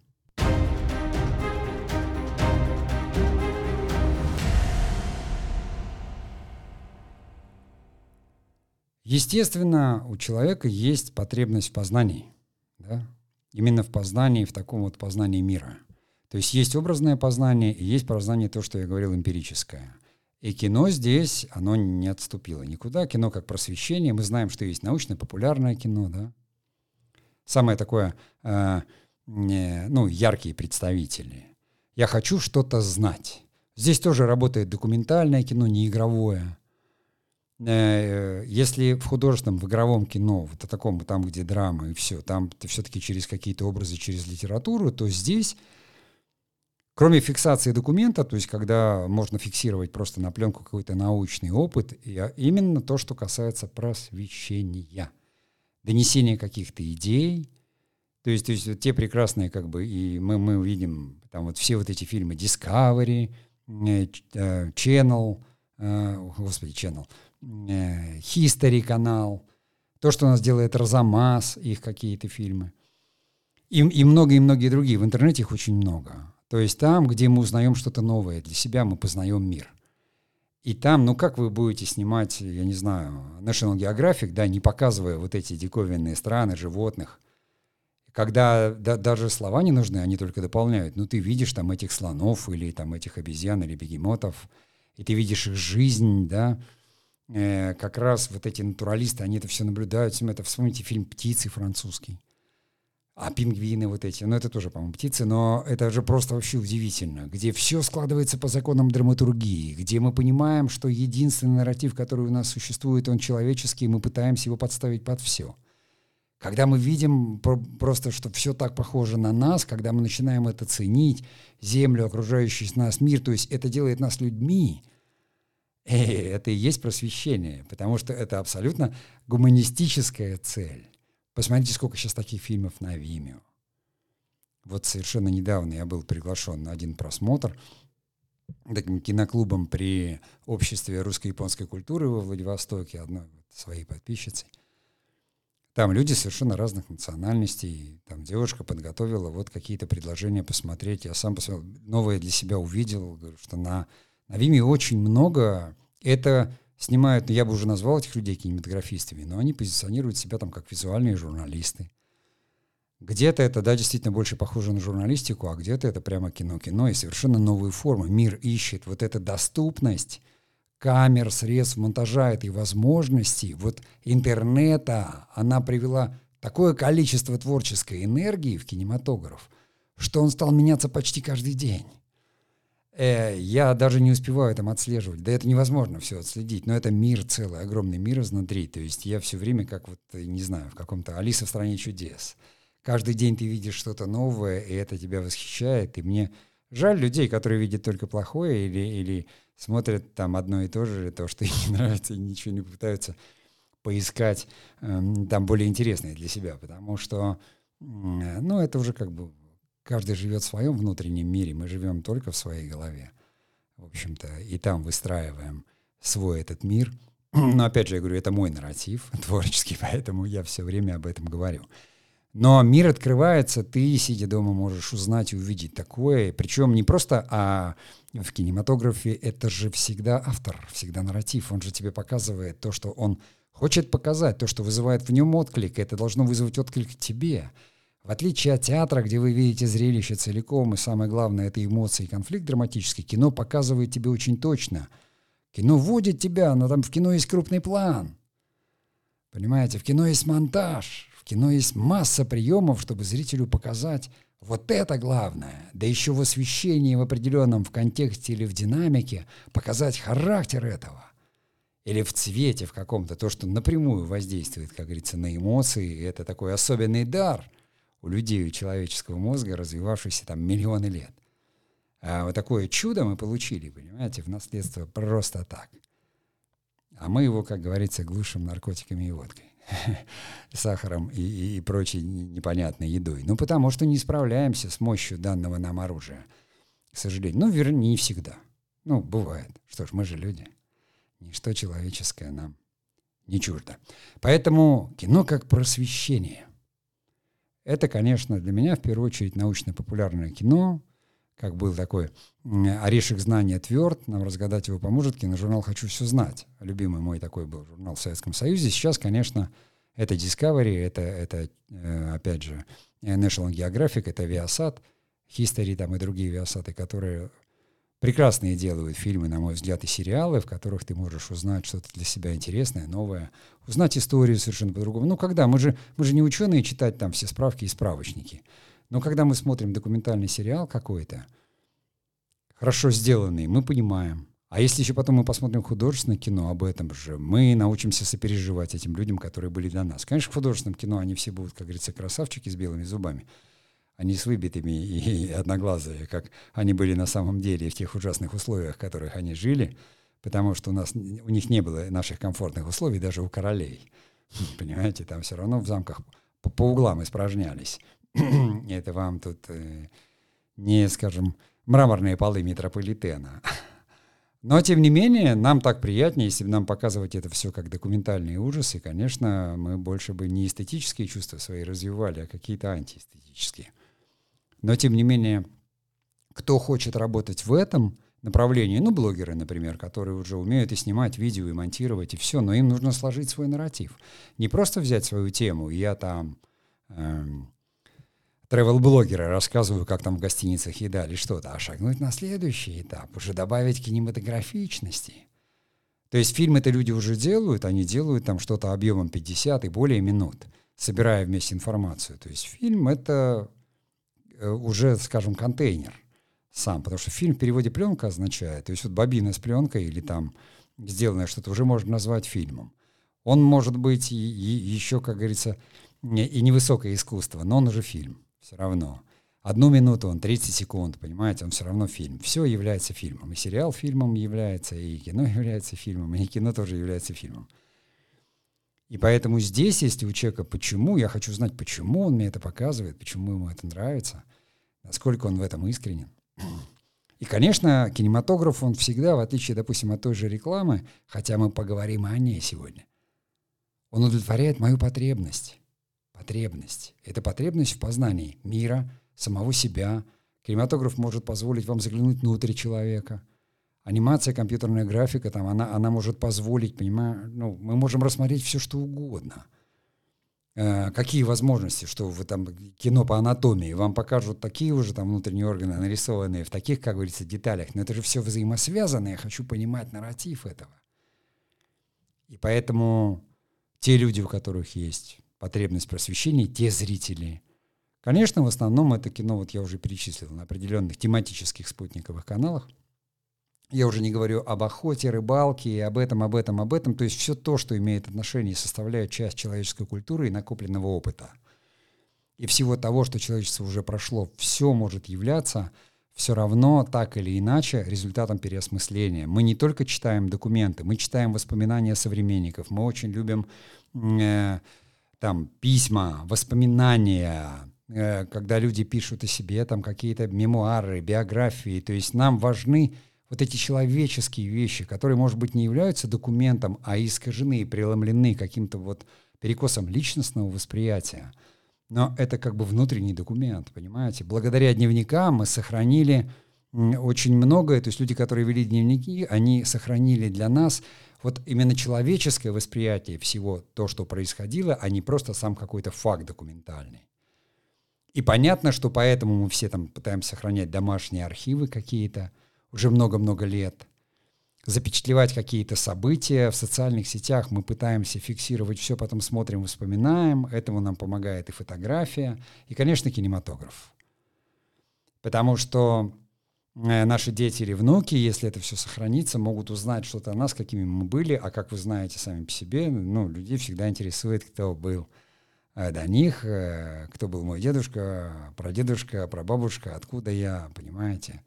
Естественно, у человека есть потребность в познании. Да? Именно в познании, в таком вот познании мира – то есть есть образное познание и есть познание то, что я говорил, эмпирическое. И кино здесь, оно не отступило никуда. Кино как просвещение. Мы знаем, что есть научно-популярное кино, да. Самое такое, э, не, ну, яркие представители. Я хочу что-то знать. Здесь тоже работает документальное кино, не игровое. Э, если в художественном, в игровом кино, вот таком, там, где драма и все, там ты все-таки через какие-то образы, через литературу, то здесь, кроме фиксации документа, то есть когда можно фиксировать просто на пленку какой-то научный опыт, именно то, что касается просвещения, донесения каких-то идей, то есть, то есть те прекрасные, как бы, и мы, мы увидим там вот все вот эти фильмы Discovery, э, э, Channel, господи, Channel, History канал, то, что у нас делает Розамас, их какие-то фильмы. И, и многие, многие другие. В интернете их очень много. То есть там, где мы узнаем что-то новое для себя, мы познаем мир. И там, ну как вы будете снимать, я не знаю, National Geographic, да, не показывая вот эти диковинные страны, животных, когда да, даже слова не нужны, они только дополняют. Ну ты видишь там этих слонов или там этих обезьян или бегемотов, и ты видишь их жизнь, да, э, как раз вот эти натуралисты, они это все наблюдают. Это вспомните фильм «Птицы» французский. А пингвины вот эти, ну это тоже, по-моему, птицы, но это же просто вообще удивительно, где все складывается по законам драматургии, где мы понимаем, что единственный нарратив, который у нас существует, он человеческий, и мы пытаемся его подставить под все. Когда мы видим просто, что все так похоже на нас, когда мы начинаем это ценить, землю, окружающий нас мир, то есть это делает нас людьми, и это и есть просвещение, потому что это абсолютно гуманистическая цель. Посмотрите, сколько сейчас таких фильмов на Vimeo. Вот совершенно недавно я был приглашен на один просмотр таким киноклубом при обществе русско-японской культуры во Владивостоке, одной своей подписчицей. Там люди совершенно разных национальностей. Там девушка подготовила вот какие-то предложения посмотреть. Я сам посмотрел, новое для себя увидел, что на на Виме очень много. Это снимают, я бы уже назвал этих людей кинематографистами, но они позиционируют себя там как визуальные журналисты. Где-то это, да, действительно больше похоже на журналистику, а где-то это прямо кино-кино и совершенно новые формы. Мир ищет вот эту доступность камер, средств монтажа этой возможности, вот интернета, она привела такое количество творческой энергии в кинематограф, что он стал меняться почти каждый день э, я даже не успеваю там отслеживать. Да это невозможно все отследить. Но это мир целый, огромный мир изнутри. То есть я все время как вот, не знаю, в каком-то «Алиса в стране чудес». Каждый день ты видишь что-то новое, и это тебя восхищает. И мне жаль людей, которые видят только плохое или, или смотрят там одно и то же, то, что им не нравится, и ничего не пытаются поискать э, там более интересное для себя. Потому что, э, ну, это уже как бы Каждый живет в своем внутреннем мире, мы живем только в своей голове, в общем-то, и там выстраиваем свой этот мир. Но опять же, я говорю, это мой нарратив творческий, поэтому я все время об этом говорю. Но мир открывается, ты, сидя дома, можешь узнать и увидеть такое. Причем не просто, а в кинематографе это же всегда автор, всегда нарратив. Он же тебе показывает то, что он хочет показать, то, что вызывает в нем отклик. Это должно вызвать отклик тебе. В отличие от театра, где вы видите зрелище целиком, и самое главное — это эмоции и конфликт драматический, кино показывает тебе очень точно. Кино вводит тебя, но там в кино есть крупный план. Понимаете, в кино есть монтаж, в кино есть масса приемов, чтобы зрителю показать вот это главное. Да еще в освещении в определенном, в контексте или в динамике показать характер этого. Или в цвете в каком-то, то, что напрямую воздействует, как говорится, на эмоции. Это такой особенный дар — у людей, у человеческого мозга, развивавшийся там миллионы лет. А вот такое чудо мы получили, понимаете, в наследство просто так. А мы его, как говорится, глушим наркотиками и водкой, сахаром и, и, и прочей непонятной едой. Ну, потому что не справляемся с мощью данного нам оружия, к сожалению. Ну, вернее, не всегда. Ну, бывает. Что ж, мы же люди. Ничто человеческое нам не чуждо. Поэтому кино как просвещение. Это, конечно, для меня в первую очередь научно-популярное кино, как был такой «Орешек знания тверд», нам разгадать его поможет киножурнал «Хочу все знать». Любимый мой такой был журнал в Советском Союзе. Сейчас, конечно, это Discovery, это, это э, опять же, National Geographic, это Viasat, History там и другие Viasat, которые прекрасные делают фильмы, на мой взгляд, и сериалы, в которых ты можешь узнать что-то для себя интересное, новое, узнать историю совершенно по-другому. Ну, когда? Мы же, мы же не ученые читать там все справки и справочники. Но когда мы смотрим документальный сериал какой-то, хорошо сделанный, мы понимаем. А если еще потом мы посмотрим художественное кино об этом же, мы научимся сопереживать этим людям, которые были для нас. Конечно, в художественном кино они все будут, как говорится, красавчики с белыми зубами. Они с выбитыми и одноглазые, как они были на самом деле в тех ужасных условиях, в которых они жили, потому что у, нас, у них не было наших комфортных условий даже у королей. Понимаете, там все равно в замках по, по углам испражнялись. Это вам тут э, не, скажем, мраморные полы метрополитена. Но, тем не менее, нам так приятнее, если бы нам показывать это все как документальные ужасы. Конечно, мы больше бы не эстетические чувства свои развивали, а какие-то антиэстетические. Но, тем не менее, кто хочет работать в этом направлении, ну, блогеры, например, которые уже умеют и снимать видео, и монтировать, и все, но им нужно сложить свой нарратив. Не просто взять свою тему, я там... Эм, travel-блогеры рассказываю, как там в гостиницах еда или что-то, а шагнуть на следующий этап, уже добавить кинематографичности. То есть фильм это люди уже делают, они делают там что-то объемом 50 и более минут, собирая вместе информацию. То есть фильм это уже, скажем, контейнер сам, потому что фильм в переводе пленка означает, то есть вот бобина с пленкой или там сделанное что-то уже можно назвать фильмом. Он может быть и, и еще, как говорится, и невысокое искусство, но он уже фильм все равно. Одну минуту, он 30 секунд, понимаете, он все равно фильм. Все является фильмом. И сериал фильмом является, и кино является фильмом, и кино тоже является фильмом. И поэтому здесь, если у человека почему, я хочу знать, почему он мне это показывает, почему ему это нравится, насколько он в этом искренен. И, конечно, кинематограф, он всегда, в отличие, допустим, от той же рекламы, хотя мы поговорим о ней сегодня, он удовлетворяет мою потребность потребность. Это потребность в познании мира, самого себя. Кинематограф может позволить вам заглянуть внутрь человека. Анимация, компьютерная графика, там, она, она может позволить, понимаю, ну, мы можем рассмотреть все, что угодно. Э, какие возможности, что вы там кино по анатомии, вам покажут такие уже там внутренние органы, нарисованные в таких, как говорится, деталях. Но это же все взаимосвязано, я хочу понимать нарратив этого. И поэтому те люди, у которых есть потребность просвещения, те зрители. Конечно, в основном это кино, вот я уже перечислил, на определенных тематических спутниковых каналах. Я уже не говорю об охоте, рыбалке, и об этом, об этом, об этом. То есть все то, что имеет отношение составляет часть человеческой культуры и накопленного опыта. И всего того, что человечество уже прошло, все может являться все равно так или иначе результатом переосмысления. Мы не только читаем документы, мы читаем воспоминания современников, мы очень любим э, там письма, воспоминания, э, когда люди пишут о себе, там какие-то мемуары, биографии. То есть нам важны вот эти человеческие вещи, которые, может быть, не являются документом, а искажены и преломлены каким-то вот перекосом личностного восприятия. Но это как бы внутренний документ, понимаете? Благодаря дневникам мы сохранили очень многое. То есть люди, которые вели дневники, они сохранили для нас вот именно человеческое восприятие всего то, что происходило, а не просто сам какой-то факт документальный. И понятно, что поэтому мы все там пытаемся сохранять домашние архивы какие-то уже много-много лет, запечатлевать какие-то события в социальных сетях, мы пытаемся фиксировать все, потом смотрим, вспоминаем. Этому нам помогает и фотография, и, конечно, кинематограф. Потому что Э, наши дети или внуки, если это все сохранится, могут узнать что-то о нас, какими мы были, а как вы знаете сами по себе, ну, людей всегда интересует, кто был э, до них, э, кто был мой дедушка, прадедушка, прабабушка, откуда я, понимаете.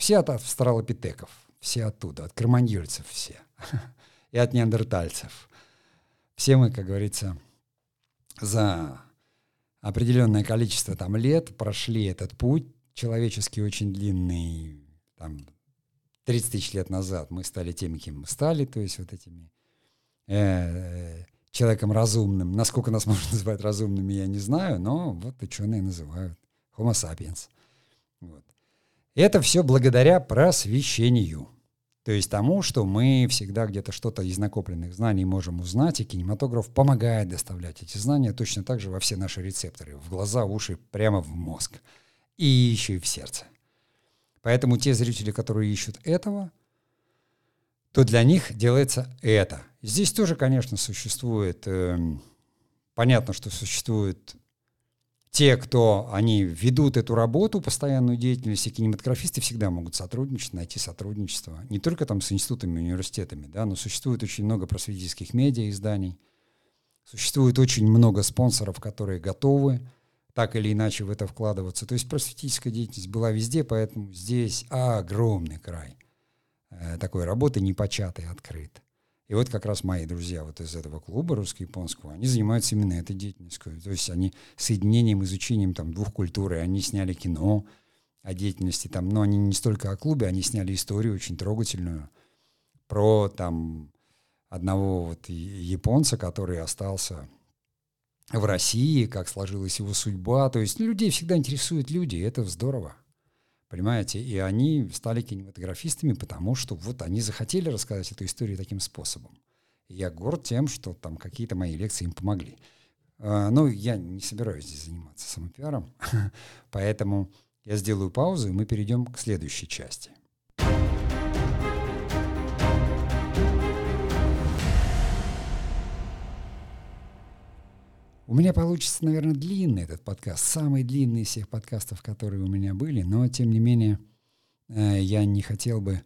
Все от австралопитеков, все оттуда, от карманьольцев все, и от неандертальцев. Все мы, как говорится, за определенное количество там лет прошли этот путь, человеческий очень длинный, там, 30 тысяч лет назад мы стали теми, кем мы стали, то есть вот этими э, человеком разумным. Насколько нас можно называть разумными, я не знаю, но вот ученые называют Homo sapiens. Вот. Это все благодаря просвещению. То есть тому, что мы всегда где-то что-то из накопленных знаний можем узнать, и кинематограф помогает доставлять эти знания точно так же во все наши рецепторы, в глаза, уши, прямо в мозг и еще и в сердце. Поэтому те зрители, которые ищут этого, то для них делается это. Здесь тоже, конечно, существует, э, понятно, что существует те, кто они ведут эту работу, постоянную деятельность, и кинематографисты всегда могут сотрудничать, найти сотрудничество. Не только там с институтами, университетами, да, но существует очень много просветительских медиа изданий, существует очень много спонсоров, которые готовы так или иначе в это вкладываться. То есть просветительская деятельность была везде, поэтому здесь огромный край э, такой работы непочатой, открыт. И вот как раз мои друзья вот из этого клуба русско-японского, они занимаются именно этой деятельностью. То есть они соединением, изучением там двух культур, и они сняли кино о деятельности там, но они не столько о клубе, они сняли историю очень трогательную про там одного вот японца, который остался в России, как сложилась его судьба. То есть людей всегда интересуют люди, и это здорово. Понимаете? И они стали кинематографистами, потому что вот они захотели рассказать эту историю таким способом. И я горд тем, что там какие-то мои лекции им помогли. А, ну, я не собираюсь здесь заниматься самопиаром, поэтому я сделаю паузу, и мы перейдем к следующей части. У меня получится, наверное, длинный этот подкаст, самый длинный из всех подкастов, которые у меня были, но, тем не менее, э, я не хотел бы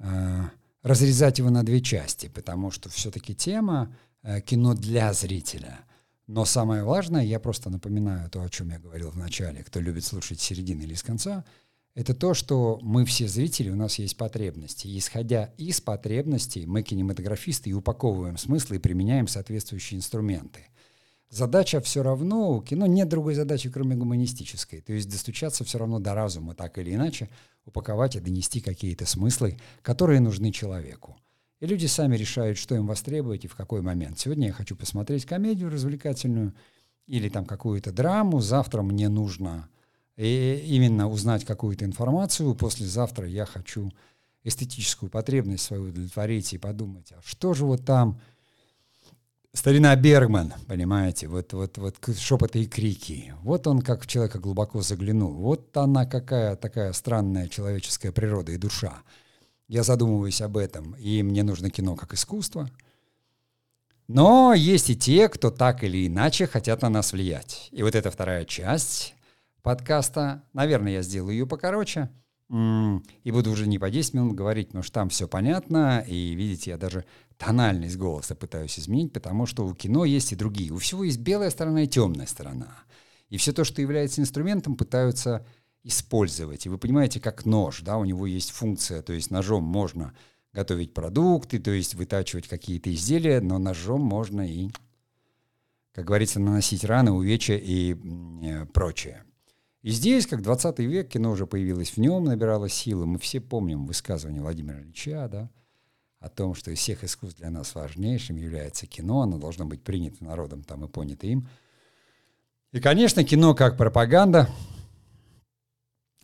э, разрезать его на две части, потому что все-таки тема э, кино для зрителя. Но самое важное, я просто напоминаю то, о чем я говорил в начале, кто любит слушать с середины или с конца, это то, что мы все зрители, у нас есть потребности. Исходя из потребностей, мы кинематографисты и упаковываем смыслы и применяем соответствующие инструменты – задача все равно, у кино нет другой задачи, кроме гуманистической. То есть достучаться все равно до разума, так или иначе, упаковать и донести какие-то смыслы, которые нужны человеку. И люди сами решают, что им востребовать и в какой момент. Сегодня я хочу посмотреть комедию развлекательную или там какую-то драму, завтра мне нужно и именно узнать какую-то информацию, послезавтра я хочу эстетическую потребность свою удовлетворить и подумать, а что же вот там Старина Бергман, понимаете, вот, вот, вот шепоты и крики. Вот он как в человека глубоко заглянул. Вот она какая такая странная человеческая природа и душа. Я задумываюсь об этом, и мне нужно кино как искусство. Но есть и те, кто так или иначе хотят на нас влиять. И вот эта вторая часть подкаста, наверное, я сделаю ее покороче, и буду уже не по 10 минут говорить, потому что там все понятно, и видите, я даже тональность голоса пытаюсь изменить, потому что у кино есть и другие. У всего есть белая сторона и темная сторона. И все то, что является инструментом, пытаются использовать. И вы понимаете, как нож, да, у него есть функция, то есть ножом можно готовить продукты, то есть вытачивать какие-то изделия, но ножом можно и, как говорится, наносить раны, увечья и э, прочее. И здесь, как 20 век, кино уже появилось в нем, набирало силы. Мы все помним высказывание Владимира Ильича, да, о том, что из всех искусств для нас важнейшим является кино, оно должно быть принято народом там и понято им. И, конечно, кино как пропаганда,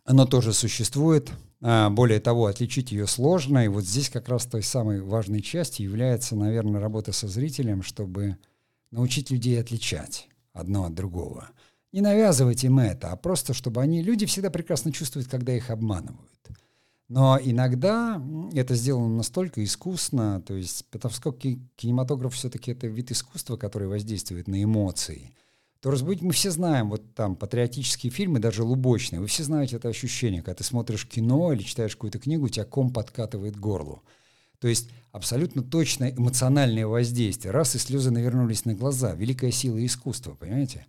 оно тоже существует. А, более того, отличить ее сложно. И вот здесь как раз той самой важной частью является, наверное, работа со зрителем, чтобы научить людей отличать одно от другого. Не навязывать им это, а просто чтобы они... Люди всегда прекрасно чувствуют, когда их обманывают. Но иногда это сделано настолько искусно, то есть поскольку кинематограф все-таки это вид искусства, который воздействует на эмоции, то, разбудить мы все знаем, вот там патриотические фильмы, даже лубочные, вы все знаете это ощущение, когда ты смотришь кино или читаешь какую-то книгу, у тебя ком подкатывает горлу. То есть абсолютно точное эмоциональное воздействие. Раз и слезы навернулись на глаза. Великая сила искусства, понимаете?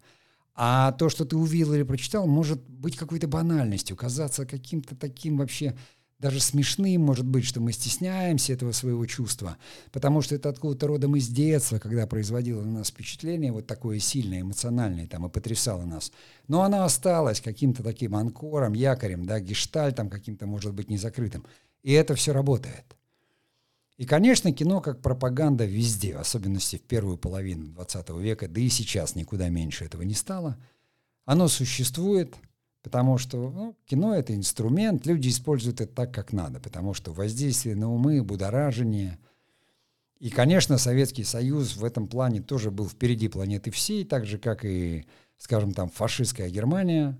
А то, что ты увидел или прочитал, может быть какой-то банальностью, казаться каким-то таким вообще даже смешным, может быть, что мы стесняемся этого своего чувства, потому что это откуда-то родом из детства, когда производило на нас впечатление вот такое сильное, эмоциональное, там, и потрясало нас. Но оно осталось каким-то таким анкором, якорем, да, гештальтом каким-то, может быть, незакрытым. И это все работает. И, конечно, кино как пропаганда везде, в особенности в первую половину 20 века, да и сейчас никуда меньше этого не стало. Оно существует – Потому что ну, кино — это инструмент, люди используют это так, как надо, потому что воздействие на умы, будоражение. И, конечно, Советский Союз в этом плане тоже был впереди планеты всей, так же, как и, скажем, там, фашистская Германия.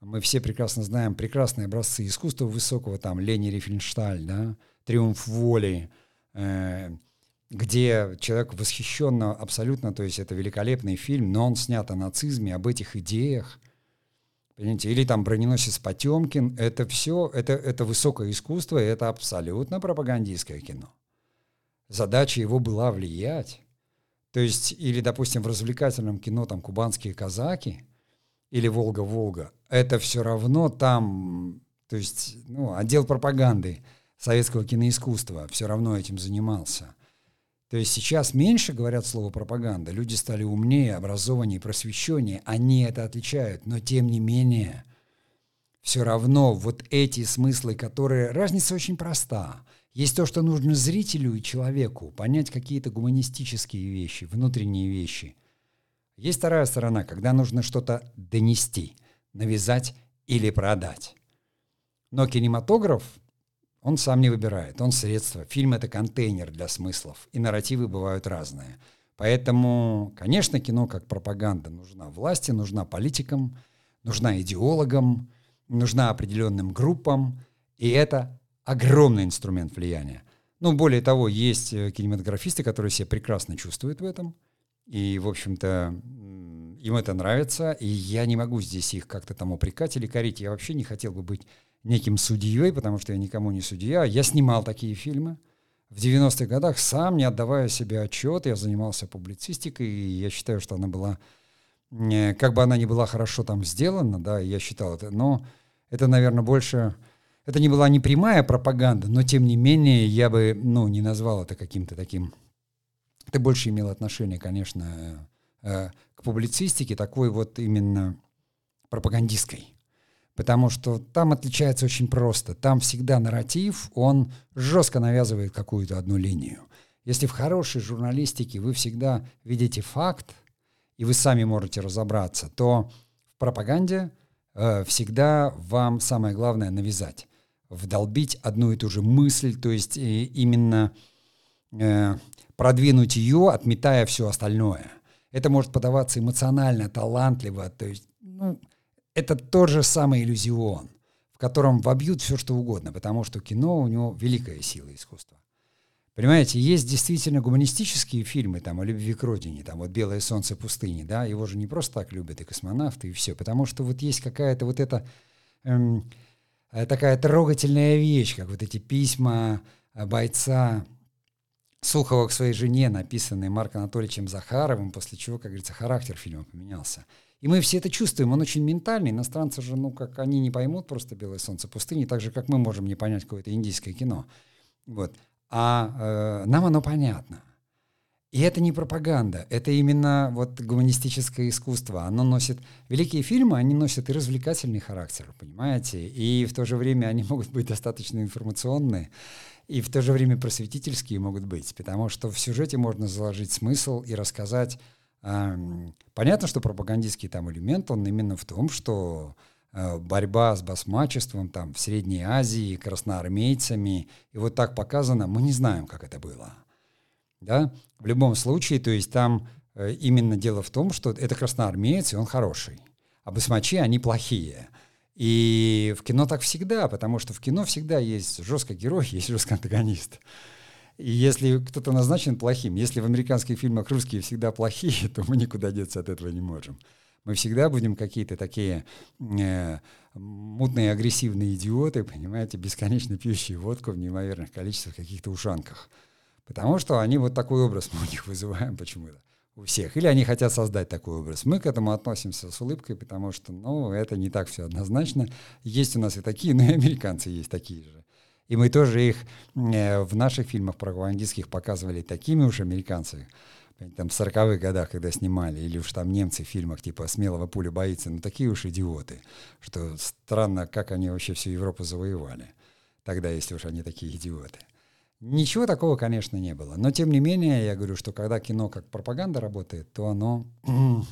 Мы все прекрасно знаем прекрасные образцы искусства высокого, там, Лени Рифеншталь, да, «Триумф воли», где человек восхищенно абсолютно, то есть это великолепный фильм, но он снят о нацизме, об этих идеях — Понимаете? Или там броненосец Потемкин. Это все, это, это высокое искусство, и это абсолютно пропагандистское кино. Задача его была влиять. То есть, или, допустим, в развлекательном кино там «Кубанские казаки» или «Волга-Волга», это все равно там, то есть, ну, отдел пропаганды советского киноискусства все равно этим занимался. То есть сейчас меньше говорят слово пропаганда, люди стали умнее, образованнее, просвещеннее, они это отличают, но тем не менее, все равно вот эти смыслы, которые... Разница очень проста. Есть то, что нужно зрителю и человеку, понять какие-то гуманистические вещи, внутренние вещи. Есть вторая сторона, когда нужно что-то донести, навязать или продать. Но кинематограф он сам не выбирает, он средство. Фильм — это контейнер для смыслов, и нарративы бывают разные. Поэтому, конечно, кино как пропаганда нужна власти, нужна политикам, нужна идеологам, нужна определенным группам, и это огромный инструмент влияния. Ну, более того, есть э, кинематографисты, которые себя прекрасно чувствуют в этом, и, в общем-то, им это нравится, и я не могу здесь их как-то там упрекать или корить. Я вообще не хотел бы быть неким судьей, потому что я никому не судья. Я снимал такие фильмы. В 90-х годах сам, не отдавая себе отчет, я занимался публицистикой, и я считаю, что она была, как бы она ни была хорошо там сделана, да, я считал это, но это, наверное, больше, это не была не прямая пропаганда, но тем не менее я бы, ну, не назвал это каким-то таким, это больше имело отношение, конечно, э, к публицистике, такой вот именно пропагандистской. Потому что там отличается очень просто. Там всегда нарратив, он жестко навязывает какую-то одну линию. Если в хорошей журналистике вы всегда видите факт, и вы сами можете разобраться, то в пропаганде э, всегда вам самое главное навязать, вдолбить одну и ту же мысль, то есть э, именно э, продвинуть ее, отметая все остальное. Это может подаваться эмоционально, талантливо, то есть ну, это тот же самый иллюзион, в котором вобьют все, что угодно, потому что кино у него великая сила искусства. Понимаете, есть действительно гуманистические фильмы там, о любви к родине, там вот «Белое солнце пустыни», да, его же не просто так любят и космонавты, и все, потому что вот есть какая-то вот эта эм, э, такая трогательная вещь, как вот эти письма бойца Сухова к своей жене, написанные Марком Анатольевичем Захаровым, после чего, как говорится, характер фильма поменялся. И мы все это чувствуем, он очень ментальный. Иностранцы же, ну, как они не поймут просто «Белое солнце пустыни», так же, как мы можем не понять какое-то индийское кино. Вот. А э, нам оно понятно. И это не пропаганда, это именно вот гуманистическое искусство. Оно носит... Великие фильмы, они носят и развлекательный характер, понимаете? И в то же время они могут быть достаточно информационные, и в то же время просветительские могут быть, потому что в сюжете можно заложить смысл и рассказать Понятно, что пропагандистский там элемент, он именно в том, что э, борьба с басмачеством там в Средней Азии, красноармейцами, и вот так показано, мы не знаем, как это было. Да? В любом случае, то есть там э, именно дело в том, что это красноармеец, и он хороший, а басмачи, они плохие. И в кино так всегда, потому что в кино всегда есть жесткий герой, есть жесткий антагонист. И если кто-то назначен плохим, если в американских фильмах русские всегда плохие, то мы никуда деться от этого не можем. Мы всегда будем какие-то такие э, мутные, агрессивные идиоты, понимаете, бесконечно пьющие водку в неимоверных количествах, каких-то ушанках. Потому что они вот такой образ мы у них вызываем почему-то у всех. Или они хотят создать такой образ. Мы к этому относимся с улыбкой, потому что, ну, это не так все однозначно. Есть у нас и такие, но и американцы есть такие же. И мы тоже их э, в наших фильмах пропагандистских показывали такими уж американцами, там в 40-х годах, когда снимали, или уж там немцы в фильмах типа «Смелого пуля боится», ну такие уж идиоты, что странно, как они вообще всю Европу завоевали тогда, если уж они такие идиоты. Ничего такого, конечно, не было. Но, тем не менее, я говорю, что когда кино как пропаганда работает, то оно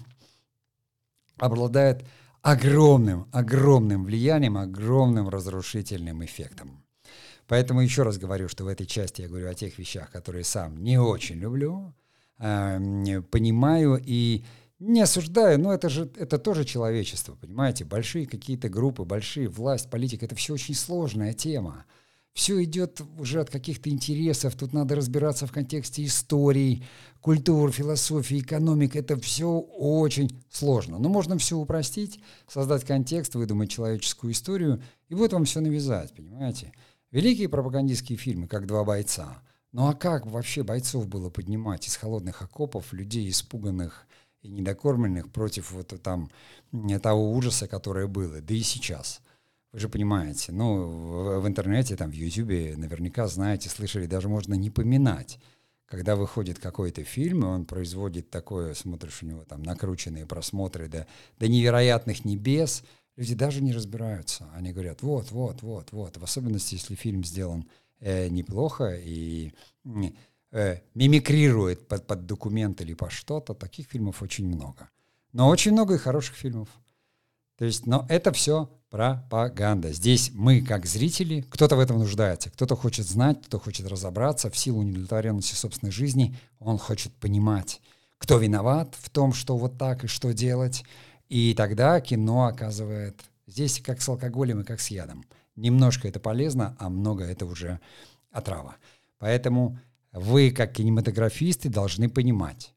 обладает огромным, огромным влиянием, огромным разрушительным эффектом. Поэтому еще раз говорю, что в этой части я говорю о тех вещах, которые сам не очень люблю, э, понимаю и не осуждаю, но это же это тоже человечество, понимаете? Большие какие-то группы, большие власть, политика, это все очень сложная тема. все идет уже от каких-то интересов, тут надо разбираться в контексте истории, культуры, философии, экономики. Это все очень сложно. Но можно все упростить, создать контекст, выдумать человеческую историю, и вот вам все навязать, понимаете? Великие пропагандистские фильмы, как «Два бойца». Ну а как вообще бойцов было поднимать из холодных окопов, людей испуганных и недокормленных против вот там того ужаса, которое было, да и сейчас – вы же понимаете, ну, в, интернете, там, в Ютубе наверняка знаете, слышали, даже можно не поминать. Когда выходит какой-то фильм, и он производит такое, смотришь, у него там накрученные просмотры до, до невероятных небес, люди даже не разбираются. Они говорят, вот, вот, вот, вот. В особенности, если фильм сделан э, неплохо и э, мимикрирует под, под документ или по что-то, таких фильмов очень много. Но очень много и хороших фильмов. То есть, но это все пропаганда. Здесь мы, как зрители, кто-то в этом нуждается, кто-то хочет знать, кто хочет разобраться в силу неудовлетворенности собственной жизни, он хочет понимать, кто виноват в том, что вот так и что делать. И тогда кино оказывает здесь как с алкоголем и как с ядом. Немножко это полезно, а много это уже отрава. Поэтому вы, как кинематографисты, должны понимать,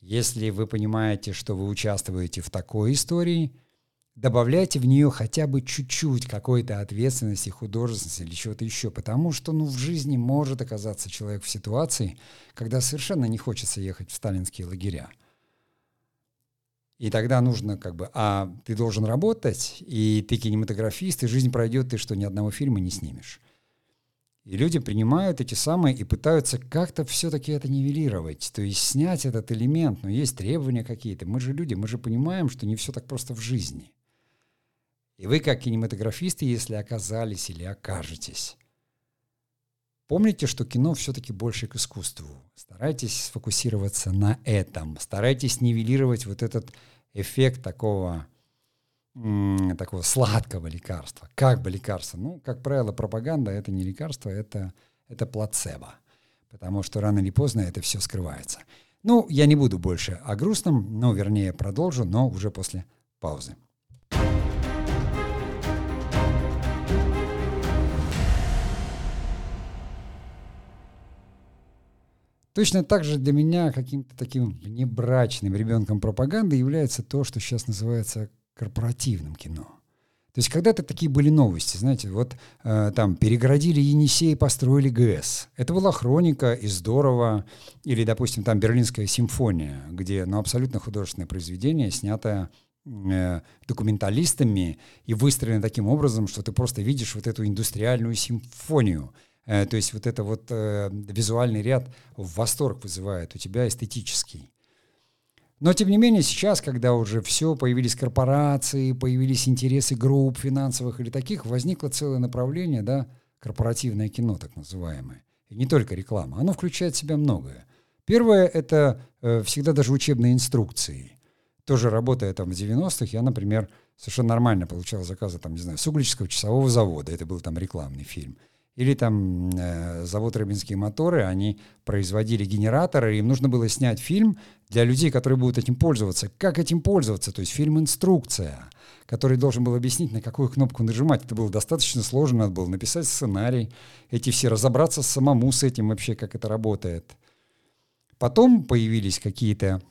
если вы понимаете, что вы участвуете в такой истории – добавляйте в нее хотя бы чуть-чуть какой-то ответственности, художественности или чего-то еще, потому что ну, в жизни может оказаться человек в ситуации, когда совершенно не хочется ехать в сталинские лагеря. И тогда нужно как бы, а ты должен работать, и ты кинематографист, и жизнь пройдет, ты что, ни одного фильма не снимешь. И люди принимают эти самые и пытаются как-то все-таки это нивелировать, то есть снять этот элемент, но есть требования какие-то. Мы же люди, мы же понимаем, что не все так просто в жизни. И вы, как кинематографисты, если оказались или окажетесь, помните, что кино все-таки больше к искусству. Старайтесь сфокусироваться на этом. Старайтесь нивелировать вот этот эффект такого, такого сладкого лекарства. Как бы лекарство? Ну, как правило, пропаганда — это не лекарство, это, это плацебо. Потому что рано или поздно это все скрывается. Ну, я не буду больше о грустном, ну, вернее, продолжу, но уже после паузы. Точно так же для меня каким-то таким внебрачным ребенком пропаганды является то, что сейчас называется корпоративным кино. То есть когда-то такие были новости, знаете, вот э, там перегородили Енисей, построили ГЭС. Это была хроника и здорово. Или, допустим, там Берлинская симфония, где ну, абсолютно художественное произведение, снятое э, документалистами и выстроено таким образом, что ты просто видишь вот эту индустриальную симфонию – то есть вот это вот э, визуальный ряд в восторг вызывает у тебя эстетический. Но тем не менее сейчас, когда уже все, появились корпорации, появились интересы групп финансовых или таких, возникло целое направление, да, корпоративное кино так называемое. И не только реклама, оно включает в себя многое. Первое — это э, всегда даже учебные инструкции. Тоже работая там в 90-х, я, например, совершенно нормально получал заказы, там, не знаю, с Углического часового завода, это был там рекламный фильм — или там э, завод Рыбинские моторы, они производили генераторы, им нужно было снять фильм для людей, которые будут этим пользоваться. Как этим пользоваться? То есть фильм-инструкция, который должен был объяснить, на какую кнопку нажимать. Это было достаточно сложно, надо было написать сценарий, эти все, разобраться самому с этим вообще, как это работает. Потом появились какие-то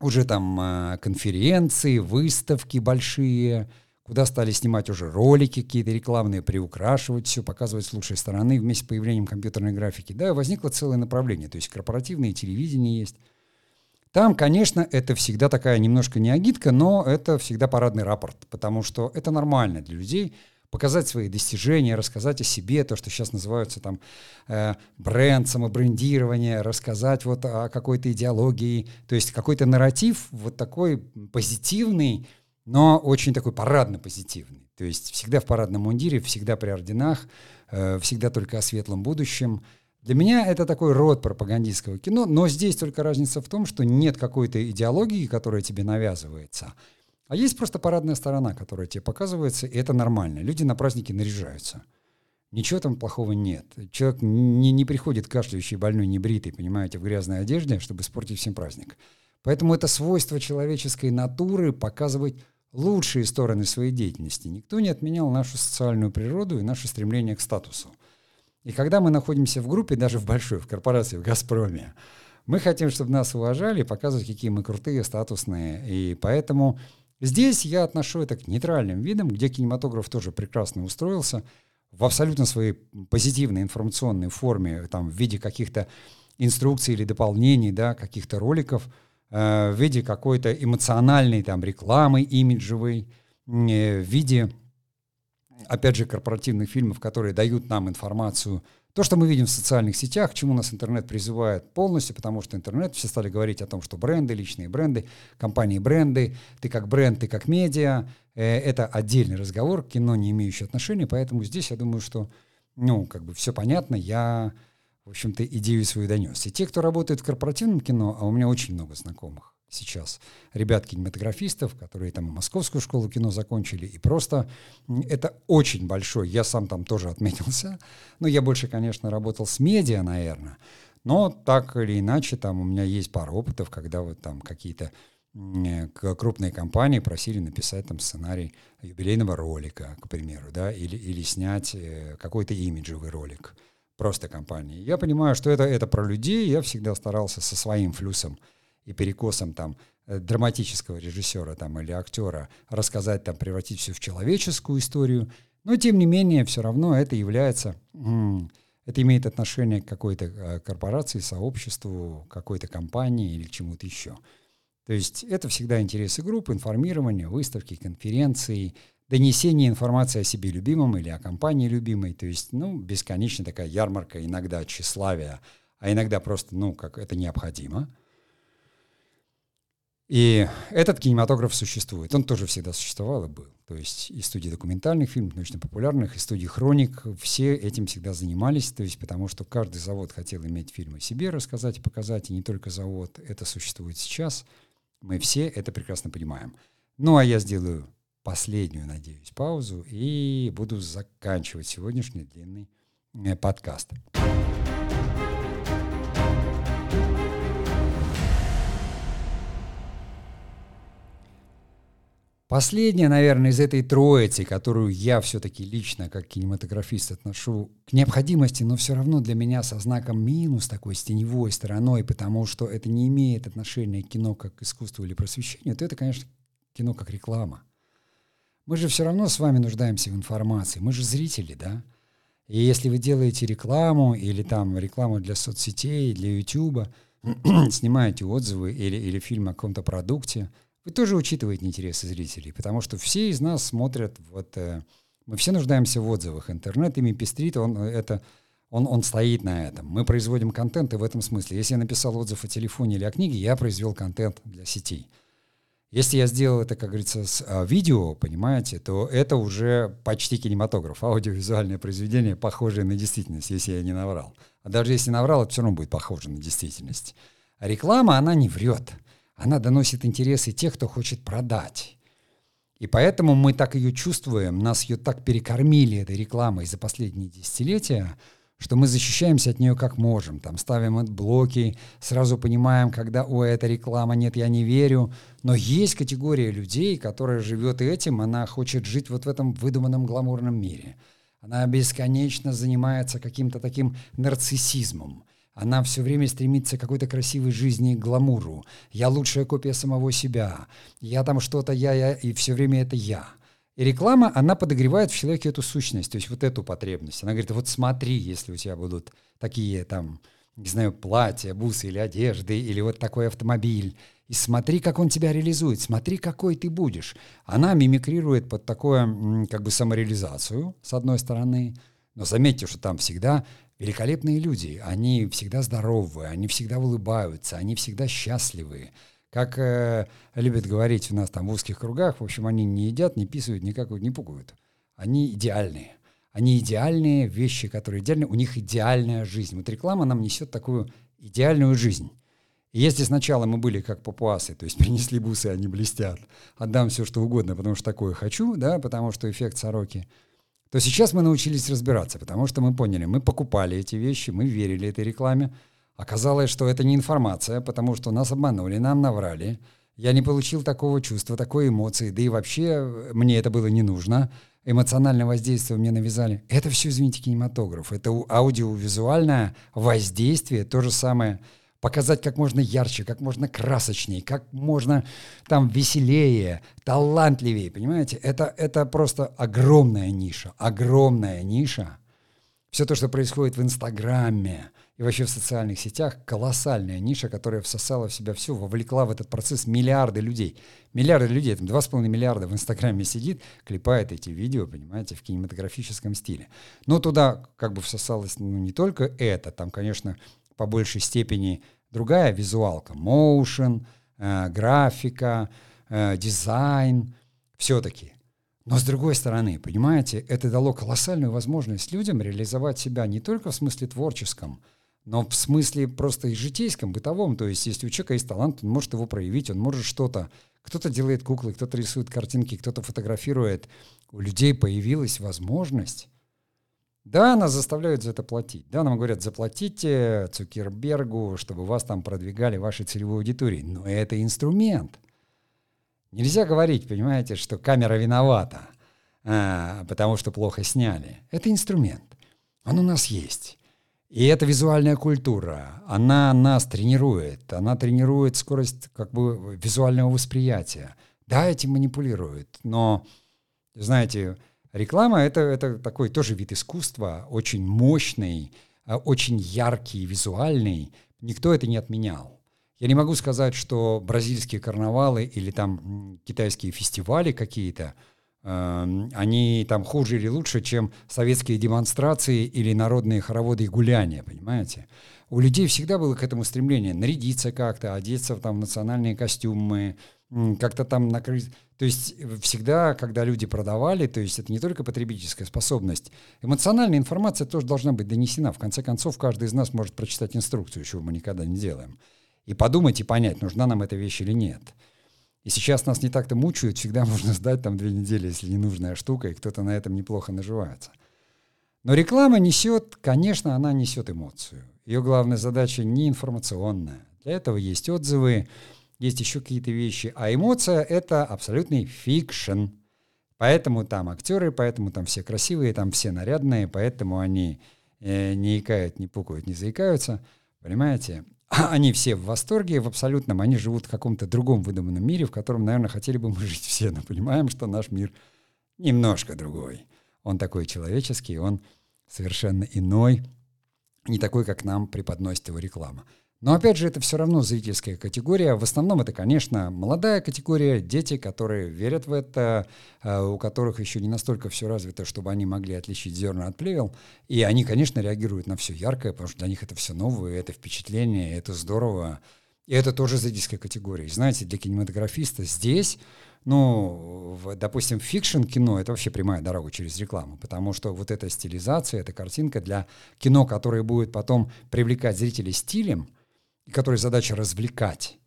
уже там э, конференции, выставки большие – куда стали снимать уже ролики какие-то рекламные, приукрашивать все, показывать с лучшей стороны вместе с появлением компьютерной графики. Да, возникло целое направление, то есть корпоративное телевидение есть. Там, конечно, это всегда такая немножко не агитка, но это всегда парадный рапорт, потому что это нормально для людей показать свои достижения, рассказать о себе, то, что сейчас называются там э, бренд, самобрендирование, рассказать вот о какой-то идеологии, то есть какой-то нарратив вот такой позитивный, но очень такой парадно-позитивный. То есть всегда в парадном мундире, всегда при орденах, э, всегда только о светлом будущем. Для меня это такой род пропагандистского кино, но здесь только разница в том, что нет какой-то идеологии, которая тебе навязывается, а есть просто парадная сторона, которая тебе показывается, и это нормально. Люди на праздники наряжаются. Ничего там плохого нет. Человек не, не приходит кашляющий, больной, небритый, понимаете, в грязной одежде, чтобы испортить всем праздник. Поэтому это свойство человеческой натуры показывать лучшие стороны своей деятельности. Никто не отменял нашу социальную природу и наше стремление к статусу. И когда мы находимся в группе, даже в большой, в корпорации, в «Газпроме», мы хотим, чтобы нас уважали, показывать, какие мы крутые, статусные. И поэтому здесь я отношу это к нейтральным видам, где кинематограф тоже прекрасно устроился в абсолютно своей позитивной информационной форме, там, в виде каких-то инструкций или дополнений, да, каких-то роликов, э, в виде какой-то эмоциональной там рекламы имиджевой, э, в виде, опять же, корпоративных фильмов, которые дают нам информацию. То, что мы видим в социальных сетях, к чему нас интернет призывает полностью, потому что интернет, все стали говорить о том, что бренды, личные бренды, компании бренды, ты как бренд, ты как медиа, э, это отдельный разговор, кино не имеющий отношения, поэтому здесь я думаю, что, ну, как бы все понятно, я, в общем-то, идею свою донес. И те, кто работает в корпоративном кино, а у меня очень много знакомых, сейчас ребят-кинематографистов, которые там Московскую школу кино закончили, и просто это очень большой, я сам там тоже отметился, но я больше, конечно, работал с медиа, наверное, но так или иначе там у меня есть пара опытов, когда вот там какие-то крупные компании просили написать там сценарий юбилейного ролика, к примеру, да, или, или снять э, какой-то имиджевый ролик просто компании. Я понимаю, что это, это про людей, я всегда старался со своим флюсом и перекосом там э, драматического режиссера там, или актера рассказать, там, превратить все в человеческую историю. Но, тем не менее, все равно это является, это имеет отношение к какой-то э, корпорации, сообществу, какой-то компании или чему-то еще. То есть это всегда интересы группы, информирование, выставки, конференции, донесение информации о себе любимом или о компании любимой. То есть, ну, бесконечно такая ярмарка, иногда тщеславия, а иногда просто, ну, как это необходимо – и этот кинематограф существует. Он тоже всегда существовал и был. То есть и студии документальных фильмов, научно-популярных, и студии хроник, все этим всегда занимались, то есть потому что каждый завод хотел иметь фильмы себе рассказать и показать, и не только завод, это существует сейчас. Мы все это прекрасно понимаем. Ну а я сделаю последнюю, надеюсь, паузу и буду заканчивать сегодняшний длинный э, подкаст. Последняя, наверное, из этой троицы, которую я все-таки лично как кинематографист отношу к необходимости, но все равно для меня со знаком минус такой, с теневой стороной, потому что это не имеет отношения к кино как к искусству или просвещению, то это, конечно, кино как реклама. Мы же все равно с вами нуждаемся в информации, мы же зрители, да? И если вы делаете рекламу или там рекламу для соцсетей, для YouTube, снимаете отзывы или, или фильм о каком-то продукте – вы тоже учитываете интересы зрителей, потому что все из нас смотрят, вот э, мы все нуждаемся в отзывах. Интернет ими пестрит, он, э, это, он, он стоит на этом. Мы производим контент и в этом смысле. Если я написал отзыв о телефоне или о книге, я произвел контент для сетей. Если я сделал это, как говорится, с а, видео, понимаете, то это уже почти кинематограф, аудиовизуальное произведение, похожее на действительность, если я не наврал. А даже если наврал, это все равно будет похоже на действительность. А реклама, она не врет она доносит интересы тех, кто хочет продать. И поэтому мы так ее чувствуем, нас ее так перекормили этой рекламой за последние десятилетия, что мы защищаемся от нее как можем. Там ставим блоки, сразу понимаем, когда, о, это реклама, нет, я не верю. Но есть категория людей, которая живет этим, она хочет жить вот в этом выдуманном гламурном мире. Она бесконечно занимается каким-то таким нарциссизмом. Она все время стремится к какой-то красивой жизни и гламуру. Я лучшая копия самого себя. Я там что-то, я, я, и все время это я. И реклама, она подогревает в человеке эту сущность, то есть вот эту потребность. Она говорит, вот смотри, если у тебя будут такие там, не знаю, платья, бусы или одежды, или вот такой автомобиль, и смотри, как он тебя реализует, смотри, какой ты будешь. Она мимикрирует под такую как бы самореализацию, с одной стороны, но заметьте, что там всегда великолепные люди. Они всегда здоровы, они всегда улыбаются, они всегда счастливы. Как э, любят говорить у нас там в узких кругах, в общем, они не едят, не писают, никак не пугают. Они идеальные. Они идеальные вещи, которые идеальны, у них идеальная жизнь. Вот реклама нам несет такую идеальную жизнь. И если сначала мы были как папуасы, то есть принесли бусы, они блестят, отдам все, что угодно, потому что такое хочу, да, потому что эффект сороки – то сейчас мы научились разбираться, потому что мы поняли, мы покупали эти вещи, мы верили этой рекламе. Оказалось, что это не информация, потому что нас обманули, нам наврали. Я не получил такого чувства, такой эмоции, да и вообще мне это было не нужно. Эмоциональное воздействие мне навязали. Это все, извините, кинематограф. Это аудиовизуальное воздействие, то же самое показать как можно ярче, как можно красочнее, как можно там веселее, талантливее, понимаете? Это, это просто огромная ниша, огромная ниша. Все то, что происходит в Инстаграме, и вообще в социальных сетях колоссальная ниша, которая всосала в себя все, вовлекла в этот процесс миллиарды людей. Миллиарды людей, там 2,5 миллиарда в Инстаграме сидит, клепает эти видео, понимаете, в кинематографическом стиле. Но туда как бы всосалось ну, не только это, там, конечно, по большей степени другая визуалка, моушен, э, графика, э, дизайн, все-таки. Но с другой стороны, понимаете, это дало колоссальную возможность людям реализовать себя не только в смысле творческом, но в смысле просто и житейском, бытовом. То есть, если у человека есть талант, он может его проявить, он может что-то. Кто-то делает куклы, кто-то рисует картинки, кто-то фотографирует. У людей появилась возможность. Да, нас заставляют за это платить. Да, нам говорят, заплатите Цукербергу, чтобы вас там продвигали вашей целевой аудитории. Но это инструмент. Нельзя говорить, понимаете, что камера виновата, а, потому что плохо сняли. Это инструмент. Он у нас есть. И эта визуальная культура, она нас тренирует, она тренирует скорость как бы визуального восприятия. Да, этим манипулирует, но, знаете, реклама это, это такой тоже вид искусства, очень мощный, а, очень яркий, визуальный. Никто это не отменял. Я не могу сказать, что бразильские карнавалы или там китайские фестивали какие-то – они там хуже или лучше, чем советские демонстрации или народные хороводы и гуляния, понимаете? У людей всегда было к этому стремление нарядиться как-то, одеться там, в национальные костюмы, как-то там накрыть. То есть всегда, когда люди продавали, то есть это не только потребительская способность, эмоциональная информация тоже должна быть донесена. В конце концов, каждый из нас может прочитать инструкцию, чего мы никогда не делаем. И подумать и понять, нужна нам эта вещь или нет. И сейчас нас не так-то мучают, всегда можно сдать там две недели, если ненужная штука, и кто-то на этом неплохо наживается. Но реклама несет, конечно, она несет эмоцию. Ее главная задача не информационная. Для этого есть отзывы, есть еще какие-то вещи. А эмоция — это абсолютный fiction. Поэтому там актеры, поэтому там все красивые, там все нарядные, поэтому они э, не икают, не пукают, не заикаются. Понимаете? они все в восторге, в абсолютном, они живут в каком-то другом выдуманном мире, в котором, наверное, хотели бы мы жить все, но понимаем, что наш мир немножко другой. Он такой человеческий, он совершенно иной, не такой, как нам преподносит его реклама. Но опять же, это все равно зрительская категория. В основном это, конечно, молодая категория, дети, которые верят в это, э, у которых еще не настолько все развито, чтобы они могли отличить зерна от плевел. И они, конечно, реагируют на все яркое, потому что для них это все новое, это впечатление, это здорово. И это тоже зрительская категория. И знаете, для кинематографиста здесь ну, в, допустим, fiction -кино — это вообще прямая дорога через рекламу, потому что вот эта стилизация, эта картинка для кино, которое будет потом привлекать зрителей стилем — которой задача развлекать,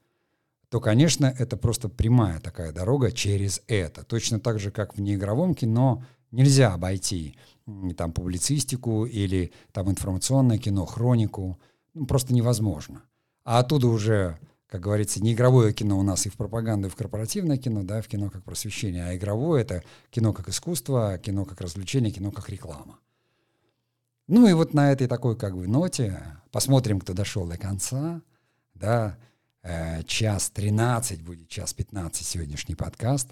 то, конечно, это просто прямая такая дорога через это. Точно так же, как в неигровом кино нельзя обойти там публицистику или там информационное кино, хронику. Ну, просто невозможно. А оттуда уже, как говорится, не игровое кино у нас и в пропаганду, и в корпоративное кино, да, в кино как просвещение, а игровое — это кино как искусство, кино как развлечение, кино как реклама. Ну и вот на этой такой как бы ноте посмотрим, кто дошел до конца. Да, э, час 13 будет, час 15 сегодняшний подкаст.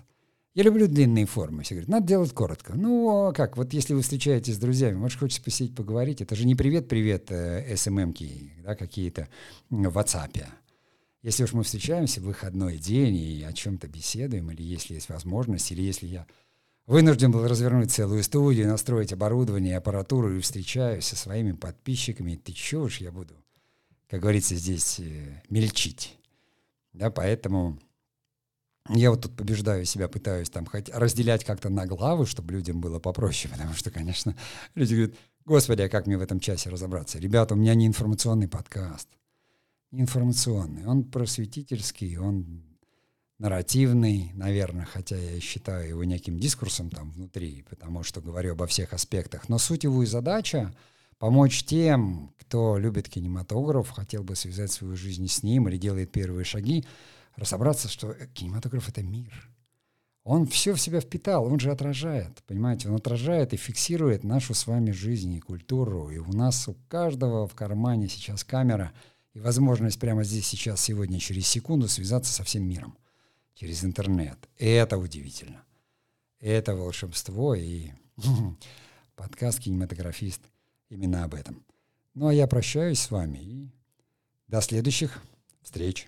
Я люблю длинные формы. Все говорят, надо делать коротко. Ну, а как, вот если вы встречаетесь с друзьями, может, хочется посидеть, поговорить. Это же не привет-привет э, СММки, да, какие-то в WhatsApp. Если уж мы встречаемся в выходной день и о чем-то беседуем, или если есть возможность, или если я Вынужден был развернуть целую студию, настроить оборудование, аппаратуру и встречаюсь со своими подписчиками. Ты чё уж я буду, как говорится, здесь э, мельчить. Да, поэтому я вот тут побеждаю себя, пытаюсь там хоть разделять как-то на главы, чтобы людям было попроще, потому что, конечно, люди говорят, господи, а как мне в этом часе разобраться? Ребята, у меня не информационный подкаст. Не информационный, он просветительский, он нарративный, наверное, хотя я считаю его неким дискурсом там внутри, потому что говорю обо всех аспектах. Но суть его и задача — помочь тем, кто любит кинематограф, хотел бы связать свою жизнь с ним или делает первые шаги, разобраться, что кинематограф — это мир. Он все в себя впитал, он же отражает, понимаете, он отражает и фиксирует нашу с вами жизнь и культуру. И у нас у каждого в кармане сейчас камера и возможность прямо здесь, сейчас, сегодня, через секунду связаться со всем миром через интернет. И это удивительно. Это волшебство и подкаст «Кинематографист» именно об этом. Ну а я прощаюсь с вами и до следующих встреч.